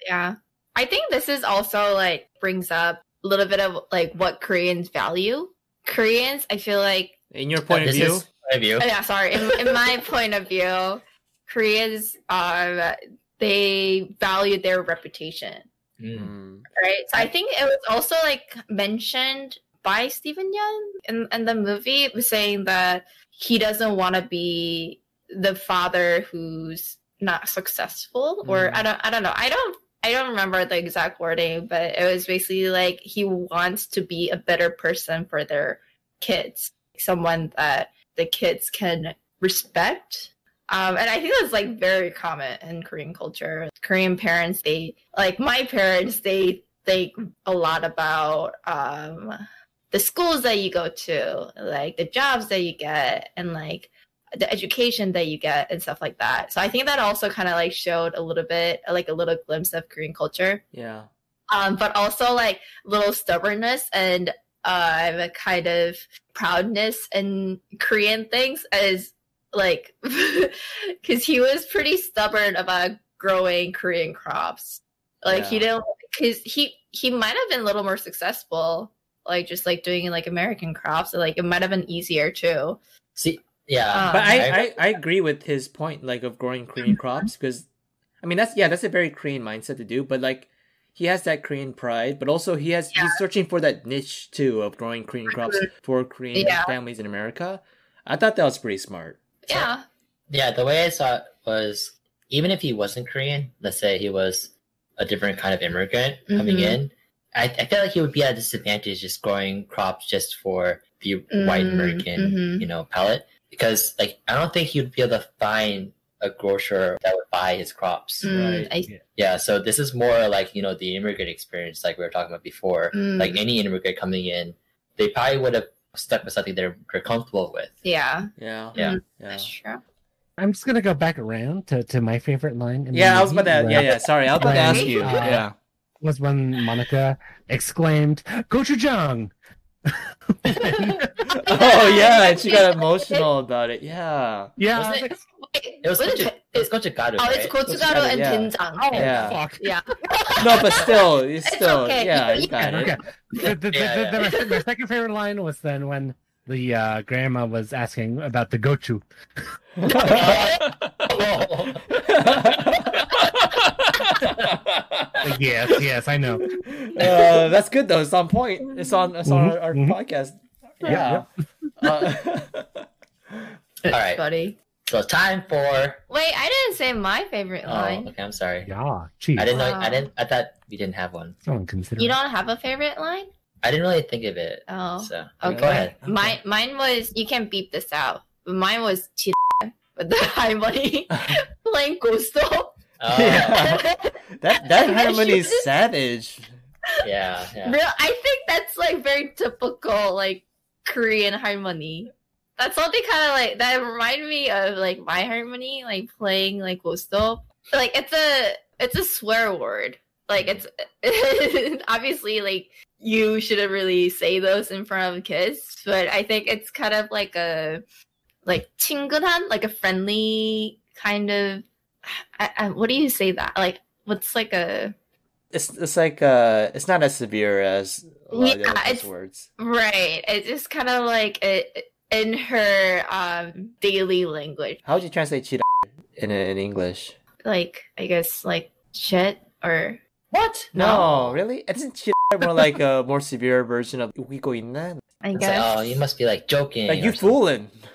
Yeah. I think this is also like brings up a little bit of like what Koreans value. Koreans, I feel like In your point of view, is point view. oh, yeah, sorry. In, in my point of view, Koreans um they value their reputation. Mm. Right. So I think it was also like mentioned by Steven Yeun in, in the movie was saying that he doesn't want to be the father who's not successful or Mm. I don't I don't know. I don't I don't remember the exact wording, but it was basically like he wants to be a better person for their kids. Someone that the kids can respect um, and I think that's like very common in Korean culture. Korean parents, they like my parents, they think a lot about um, the schools that you go to, like the jobs that you get, and like the education that you get and stuff like that. So I think that also kind of like showed a little bit, like a little glimpse of Korean culture yeah. um, but also like little stubbornness and uh, kind of proudness in Korean things as like because he was pretty stubborn about growing Korean crops. Like he Yeah. didn't because he he might have been a little more successful, like just like doing like American crops. So, like it might have been easier too. See, yeah, Um, But I, I- I, I agree with his point, like of growing Korean crops, because I mean that's yeah, that's a very Korean mindset to do. But like he has that Korean pride, but also he has he's searching for that niche too of growing Korean crops for Korean Yeah. families in America. I thought that was pretty smart. So- Yeah, yeah. The way I saw it was even if he wasn't Korean, let's say he was a different kind of immigrant coming Mhm. in, I, I feel like he would be at a disadvantage just growing crops just for the white Mm, American, mhm. you know, palate. Because like I don't think he would be able to find a grocer that would buy his crops. Mm, Right. I, Yeah, so this is more like you know the immigrant experience, like we were talking about before. Mm. Like any immigrant coming in, they probably would have stuck with something they're, they're comfortable with. yeah, Yeah. Yeah. Yeah. that's true. I'm just gonna go back around to, to my favorite line. In the Yeah, I was movie, about to. where- Yeah, yeah. Sorry, I was about to ask you. Uh, Yeah. Was when Monica exclaimed, "Gochujang!" Oh yeah, and she got emotional about it. Yeah. yeah, I Wasn't was it- like, It was What is gochu- it? it was gochugaru, Oh, right? it's gochugaru and Yeah. doenjang. oh Yeah. fuck. Yeah. No, but still, it's It's still, okay. yeah, You- you got Okay. it. The, the, the, Yeah, the, yeah. the- my, my second favorite line was then when the uh, grandma was asking about the gochu. Oh. Yes, yes, I know. uh, that's good though. It's on point. It's on. It's on Mhm, our, our mhm. podcast. Yeah, Yeah. Uh, All right, Buddy. so time for. Wait, I didn't say my favorite Oh, line. okay. I'm sorry. Yeah, cheese. I didn't know. Wow. I didn't. I thought we didn't have one. Someone consider. You don't have a favorite line? I didn't really think of it. Oh, So okay. go ahead. Mine, mine was. You can beep this out. But mine was with the halmoni playing Go-Stop. Yeah. that that halmoni is just... savage. Yeah, yeah. Real, I think that's like very typical like Korean halmoni. That's something kind of like that reminded me of like my halmoni, like playing like Go-Stop. Like it's a it's a swear word. Like it's obviously like you shouldn't really say those in front of kids, but I think it's kind of like a like 친근한, like a friendly kind of I, I, what do you say that? Like, what's like a? It's it's like uh, it's not as severe as a lot yeah, of words, right? It's just kind of like it, in her um daily language. How would you translate cheetah in in English? Like, I guess like shit or what? No, no really, isn't cheetah more like a more severe version of ukikoina? I guess. Like, oh, you must be like joking. Like you fooling. Something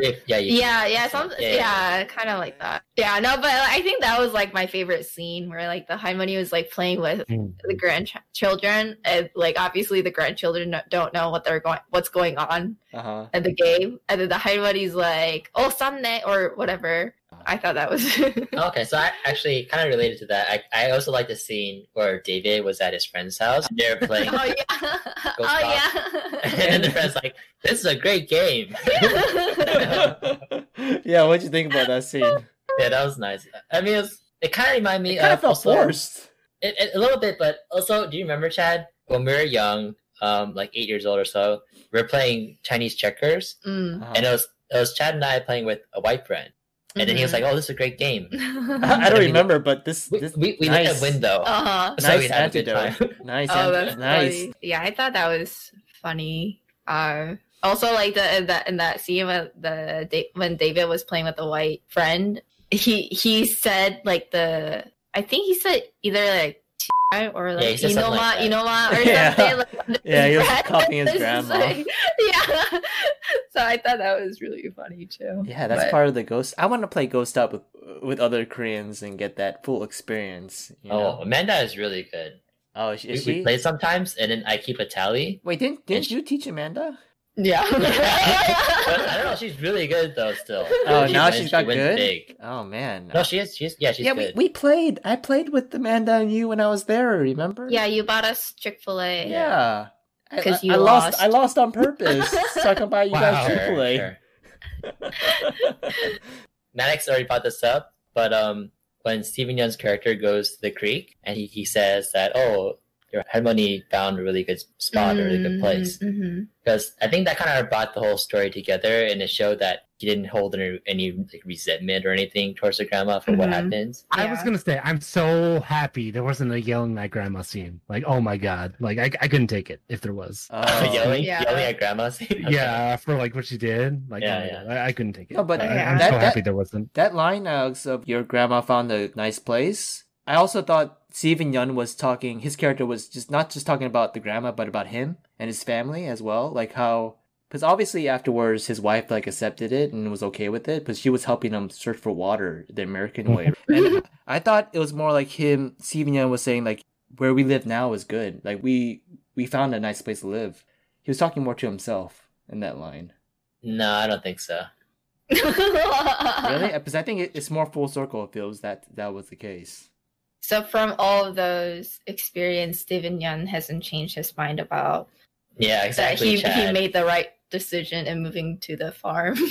yeah, yeah, you- Yeah, yeah, some, Yeah, yeah, yeah. kind of like that. Yeah, no, but I think that was like my favorite scene where like the halmoni was like playing with Mm. the grandchildren, and like obviously the grandchildren don't know what they're going, what's going on Uh huh. in the game, and then the halmoni's like, "Oh, Sunday" or whatever. I thought that was. Okay, so I actually kind of related to that. I, I also like the scene where David was at his friend's house. And they're playing, oh yeah, Go oh and the friend's like, "This is a great game." yeah. yeah, what'd you think about that scene? yeah, that was nice. I mean, it, was, it kind of reminded me It kind of of felt also- forced. It, it- a little bit, but also, do you remember Chad when we were young, um, like eight years old or so? We're playing Chinese checkers, Mm. Uh-huh. and it was it was Chad and I playing with a white friend, and then he was like, "Oh, this is a great game." I don't I mean, remember, but this We this we, we nice, let win though, uh-huh. so nice we'd have a good antidote. time. Nice, Oh, ant- that's nice. funny. Yeah, I thought that was funny. Uh, also, like the in that in that scene when the when David was playing with the white friend, he he said like the I think he said either like "T-I" or like Yeah, he said you know something like ma you know ma or Yeah. something. Like, Yeah, he was copying his It's grandma. like- yeah, so I thought that was really funny too. Yeah, that's But- part of the ghost. I want to play Go-Stop with with other Koreans and get that full experience. You Oh, know? Amanda is really good. oh, is, We, is we she? play sometimes, and then I keep a tally. Wait, didn't didn't she- you teach Amanda? Yeah. I don't know. She's really good though. Still. Oh, She now wins- she's she got wins good. Big. Oh man. No, she is. She's yeah. She's yeah, we, good. we played. I played with Amanda and you when I was there. Remember? yeah, you bought us Chick Fil A. Yeah. 'Cause you I lost. lost. I lost on purpose so I can buy you Wow. guys Sure, Chick-fil-A. sure. Maddox already brought this up, but um, when Steven Yeun's character goes to the creek and he, he says that, oh, your halmoni found a really good spot, a really good place. Mm-hmm. Because I think that kind of brought the whole story together and it showed that he didn't hold any, any like, resentment or anything towards the grandma for what Mhm. happens. I was gonna say I'm so happy there wasn't a yelling at grandma scene. Like, oh my god, like I, I couldn't take it if there was. Oh. yelling, Yeah. yelling at grandma. scene. Yeah, for like what she did. Like, Yeah, oh yeah. God, I, I couldn't take it. No, but I, Yeah. I'm that- so that- happy there wasn't. That line, Alex, of your grandma found a nice place. I also thought Steven Yeun was talking. His character was just not just talking about the grandma, but about him and his family as well. Like how, because obviously afterwards his wife like accepted it and was okay with it, but she was helping him search for water the American way. Mm-hmm. and I thought it was more like him. Steven Yeun was saying like where we live now is good. Like we we found a nice place to live. He was talking more to himself in that line. No, I don't think so. Really? Because I think it's more full circle. It feels that that was the case. So from all of those experience, Steven Yeun hasn't changed his mind about Yeah, exactly. that he, he made the right decision in moving to the farm.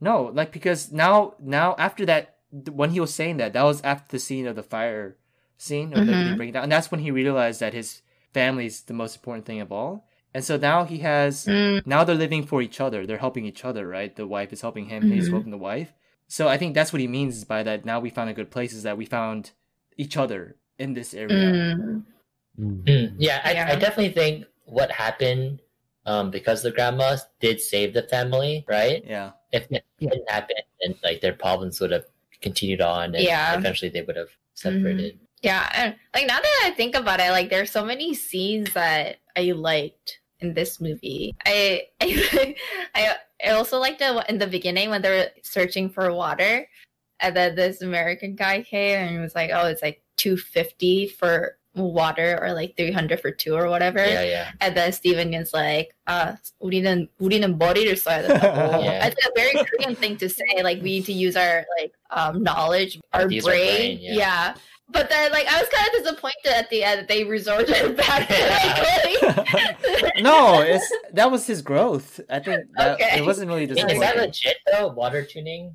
No, like because now now after that when he was saying that that was after the scene of the fire scene or the, the Mhm. breakdown, and that's when he realized that his family is the most important thing of all. And so now he has Mm, now they're living for each other. They're helping each other, right? The wife is helping him. He's Mhm. helping the wife. So I think that's what he means by that. Now we found a good place. Is that we found each other in this area. mm. Mm. Mm, yeah, I, Yeah. I definitely think what happened um, because the grandma did save the family, right? Yeah. If it Yeah. didn't happen, then like their problems would have continued on, and Yeah. eventually they would have separated. Yeah, and like now that I think about it, like there's so many scenes that I liked in this movie. I I I, I also liked it in the beginning when they were searching for water, and then this American guy came and was like, "Oh, it's like two fifty for water, or like three hundred for two, or whatever." Yeah, yeah. And then Steven is like, uh, 우리는, 우리는 머리를 써야 된다고. Yeah. It's a very Korean thing to say. Like, we need to use our, like, um, knowledge, our Use our brain. brain, yeah. But then, like, I was kind of disappointed at the end that they resorted back to, like, no, it's that was his growth. I think that, Okay. it wasn't really disappointing. Is that legit though? Water tuning?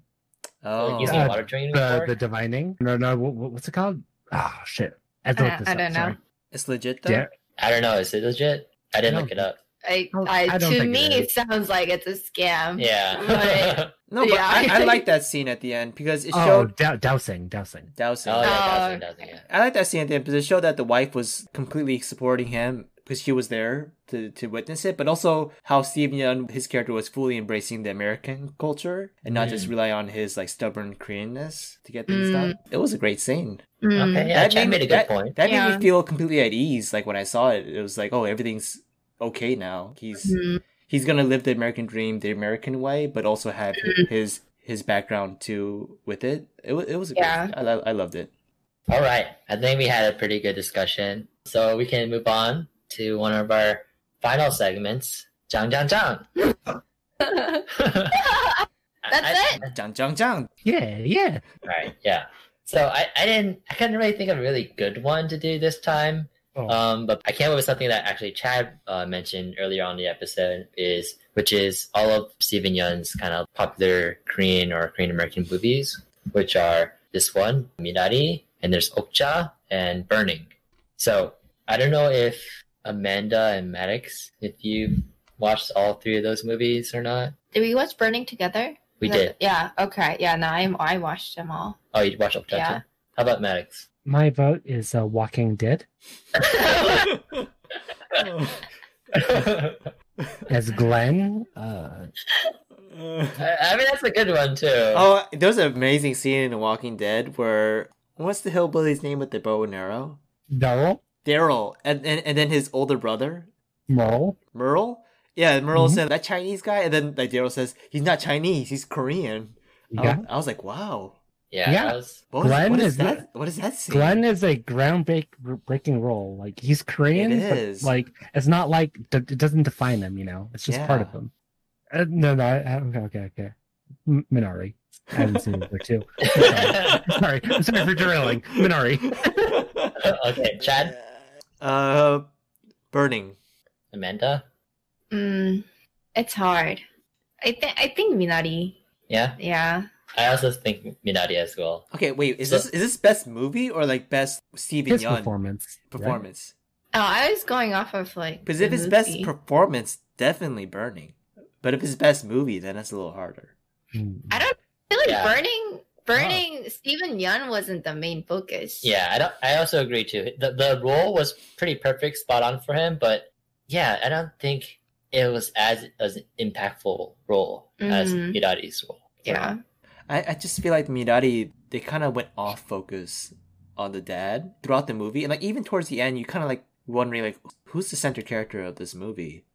Oh, Like using Uh, water tuning The the divining. No, no. What, what- what's it called? Ah, shit. I, have to look I up, don't know. sorry. it's legit though. Yeah. I don't know. Is it legit? I didn't No. look it up. I, Oh, I, I to think it me, it sounds like it's a scam. Yeah. Right. No, but Yeah. I, I like that scene at the end because it Oh, showed dou- dowsing, dowsing. dowsing. oh yeah, Oh, dowsing, dowsing, yeah. I like that scene at the end because it showed that the wife was completely supporting him because she was there to, to witness it, but also how Steve Yeun, his character, was fully embracing the American culture and not just Mm. rely on his like stubborn Koreanness to get things Mm. done. It was a great scene. Mm. Okay, yeah, That made- made a good that- point. That made me feel completely at ease. Like when I saw it, it was like, oh, everything's okay now. He's Mm. he's gonna live the American dream the American way, but also have Mhm. his his background too with it. It was it was Yeah. great. I I loved it. All right. I think we had a pretty good discussion. So we can move on to one of our final segments. Zhang Zhang Zhang. That's I- it. Zhang Zhang Zhang. Yeah, yeah. Right, yeah. So I, I didn't I couldn't really think of a really good one to do this time. Oh. Um, but I came up with something that actually Chad uh, mentioned earlier on the episode is which is all of Steven Yeun's kind of popular Korean or Korean American movies, which are this one, Minari, and there's Okja and Burning. So I don't know if Amanda and Maddox, if you watched all three of those movies or not. Did we watch Burning together? We that- did. Yeah. Okay. Yeah. No, I I watched them all. Oh, you watched Okja Yeah. too? How about Maddox? My vote is uh, Walking Dead as Glenn. Uh, I I mean, that's a good one too. oh, there's an amazing scene in The Walking Dead where what's the hillbilly's name with the bow and arrow? Daryl, Daryl, and, and and then his older brother Merle. Merle. Yeah, Merle Mhm. said that Chinese guy, and then like Daryl says he's not Chinese, he's Korean. I, Yeah. was, I was like, wow. Yeah, yeah. was- What, was, Glenn what is is that? What is that scene? Glenn is a groundbreaking role. Like he's Korean, It but like it's not like it doesn't define him. You know, it's just part of Yeah. him. Uh, no, no, I, I- okay, okay, okay. Minari. I haven't seen it too. sorry, I'm sorry for derailing. Minari. okay, Chad, Uh, burning. Amanda, Mm, it's hard. I think I think Minari. yeah. Yeah. I also think Minari as well. Okay, wait. Is So- this is this best movie or like best Steven His Yeun performance. right? performance? Oh, I was going off of like. Because the if it's best performance, definitely burning. But if it's best movie, then that's a little harder. I don't feel like Yeah. burning. Burning. Steven Yeun wasn't the main focus. Yeah, I don't. I also agree too. The the role was pretty perfect, spot on for him. But yeah, I don't think it was as as an impactful role as Mhm. Minari's role. Yeah. I, I just feel like Minari they kind of went off focus on the dad throughout the movie, and like even towards the end, you kind of like wondering like who's the center character of this movie.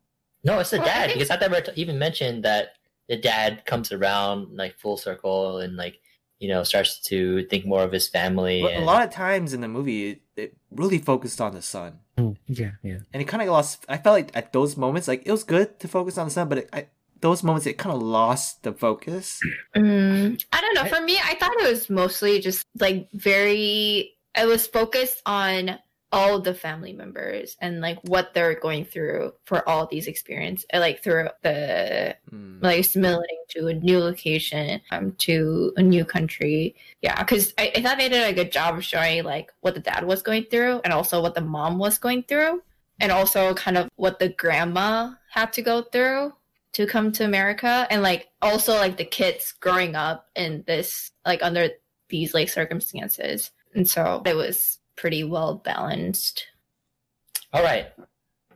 No, it's the Well, dad because I never even mentioned that the dad comes around like full circle and like you know starts to think more of his family. But a lot of times in the movie, it, it really focused on the son, Mm, Yeah, yeah. and it kind of lost. I felt like at those moments, like it was good to focus on the son, but it, I, those moments it kind of lost the focus. Mm, I don't know. For me, I thought it was mostly just like very. It was focused on all the family members and like what they're going through for all these experience, uh, like through the Hmm. like assimilating to a new location, um, to a new country. Yeah, because I, I thought they did a good job of showing like what the dad was going through and also what the mom was going through, and also kind of what the grandma had to go through to come to America, and like also like the kids growing up in this like under these like circumstances, and so it was pretty well balanced. All right,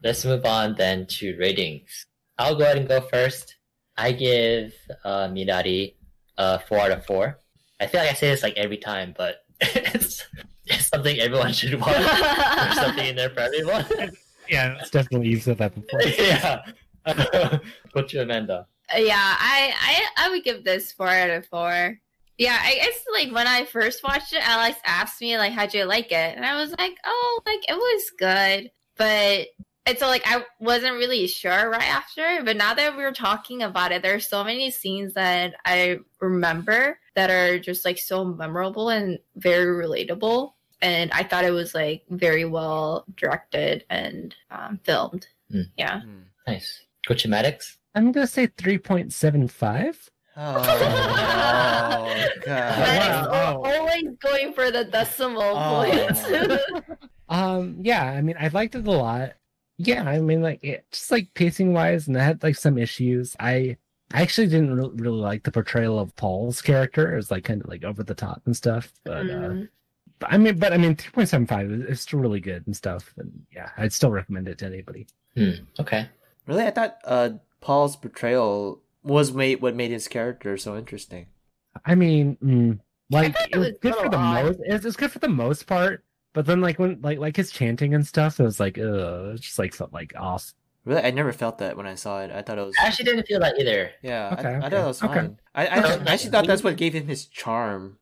let's move on then to ratings. I'll go ahead and go first. I give uh, Minari a four out of four. I feel like I say this like every time, but it's, it's something everyone should watch. There's something in there for everyone. Yeah, it's definitely you've said that before. yeah. What's your Amanda? Yeah, I, I I would give this four out of four. Yeah, I guess like when I first watched it, Alex asked me like, "How'd you like it?" And I was like, "Oh, like it was good," but and so like I wasn't really sure right after. But now that we were talking about it, there's so many scenes that I remember that are just like so memorable and very relatable. And I thought it was like very well directed and um, filmed. Mm. Yeah. Hmm. Nice. Coach Maddox? I'm gonna say three point seven five. Oh, God. Wow. al- always going for the decimal Oh. points. Um, yeah, I mean, I liked it a lot. Yeah, I mean, like, it, just like pacing wise, and I had like some issues. I, I actually didn't re- really like the portrayal of Paul's character. It was like kind of like over the top and stuff. But, uh, Mm. but I mean, but I mean, three point seven five is, is still really good and stuff. And yeah, I'd still recommend it to anybody. Hmm. Okay. Really, I thought uh, Paul's portrayal was made what made his character so interesting. I mean, mm, like thought it it was was good for the odd. most. It was good for the most part, but then like when like like his chanting and stuff, it was like uh, it just like felt like off. Really, I never felt that when I saw it. I thought it was I actually didn't feel that either. yeah. Okay, I, I thought it was okay. fine. I, I, I actually thought that's what gave him his charm.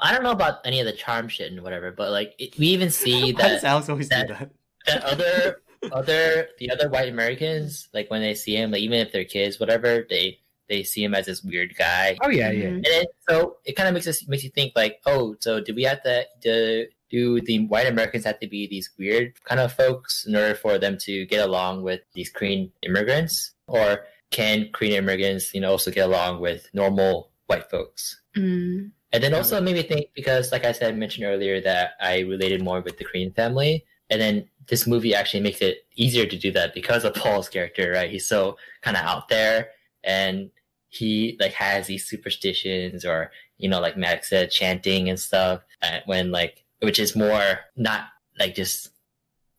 I don't know about any of the charm shit and whatever, but like it, we even see Why that Alex always that- that? that other other the other white Americans, like when they see him, like even if they're kids, whatever, they they see him as this weird guy. Oh yeah, yeah. Mhm. And then, so it kind of makes us makes you think like, oh, so do we have to do, do the white Americans have to be these weird kind of folks in order for them to get along with these Korean immigrants, or can Korean immigrants, you know, also get along with normal white folks? Mm. And then also made me think because, like I said, mentioned earlier that I related more with the Korean family, and then this movie actually makes it easier to do that because of Paul's character, right? He's so kind of out there, and he like has these superstitions, or you know, like Max said, chanting and stuff. When like, which is more not like just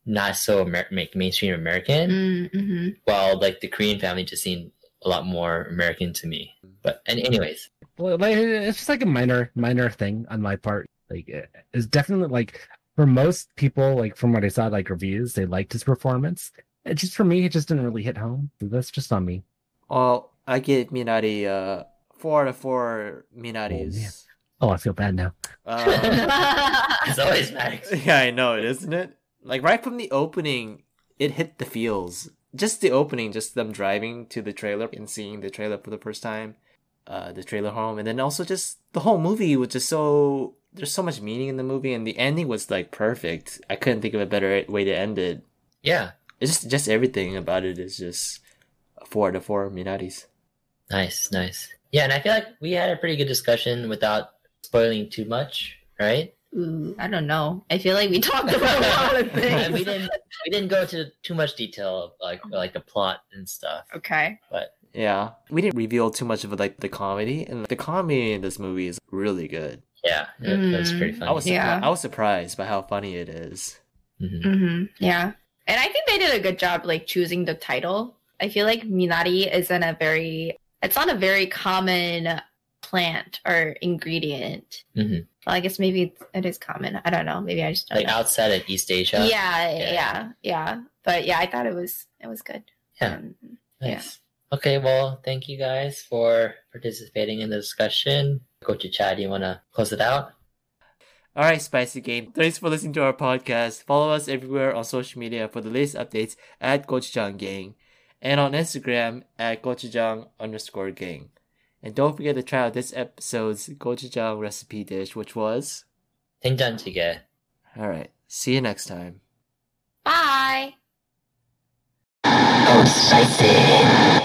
not so Amer- make mainstream American, Mm, mhm. while like the Korean family just seemed a lot more American to me. But and anyways, Well, like, it's just like a minor, minor thing on my part. Like, it's definitely like for most people, like from what I saw, like reviews, they liked his performance. It just for me, it just didn't really hit home. That's just on me. Well, I give Minari uh four out of four Minaris. Oh, I feel bad now. Uh, it's always Max. yeah, I know it, isn't it? Like right from the opening, it hit the feels. Just the opening, just them driving to the trailer and seeing the trailer for the first time, uh, the trailer home, and then also just the whole movie was just so. There's so much meaning in the movie, and the ending was like perfect. I couldn't think of a better way to end it. Yeah. It's just just everything about it is just four out of four Minaris. Nice, nice. Yeah, and I feel like we had a pretty good discussion without spoiling too much, right? Ooh, I don't know. I feel like we talked about a lot of things. we didn't we didn't go into too much detail of like like the plot and stuff. Okay. But yeah, we didn't reveal too much of like the comedy, and the comedy in this movie is really good. Yeah, it, it was pretty Mm, funny. I was Yeah. I was surprised by how funny it is. Mhm. hmm Yeah. And I think they did a good job like choosing the title. I feel like Minari isn't a very it's not a very common plant or ingredient. Mhm. Well, I guess maybe it is common. I don't know. Maybe I just don't Like know. outside of East Asia. yeah, Yeah. yeah, yeah, But yeah, I thought it was it was good. Yeah. Um, Nice. Okay, well, thank you guys for participating in the discussion. Coach Chad, you want to close it out? All right, Spicy Game. Thanks for listening to our podcast. Follow us everywhere on social media for the latest updates at Gochujang Gang and on Instagram at gochujang underscore gang. And don't forget to try out this episode's gochujang recipe dish, which was doenjang jjigae. All right. See you next time. Bye. Oh, spicy.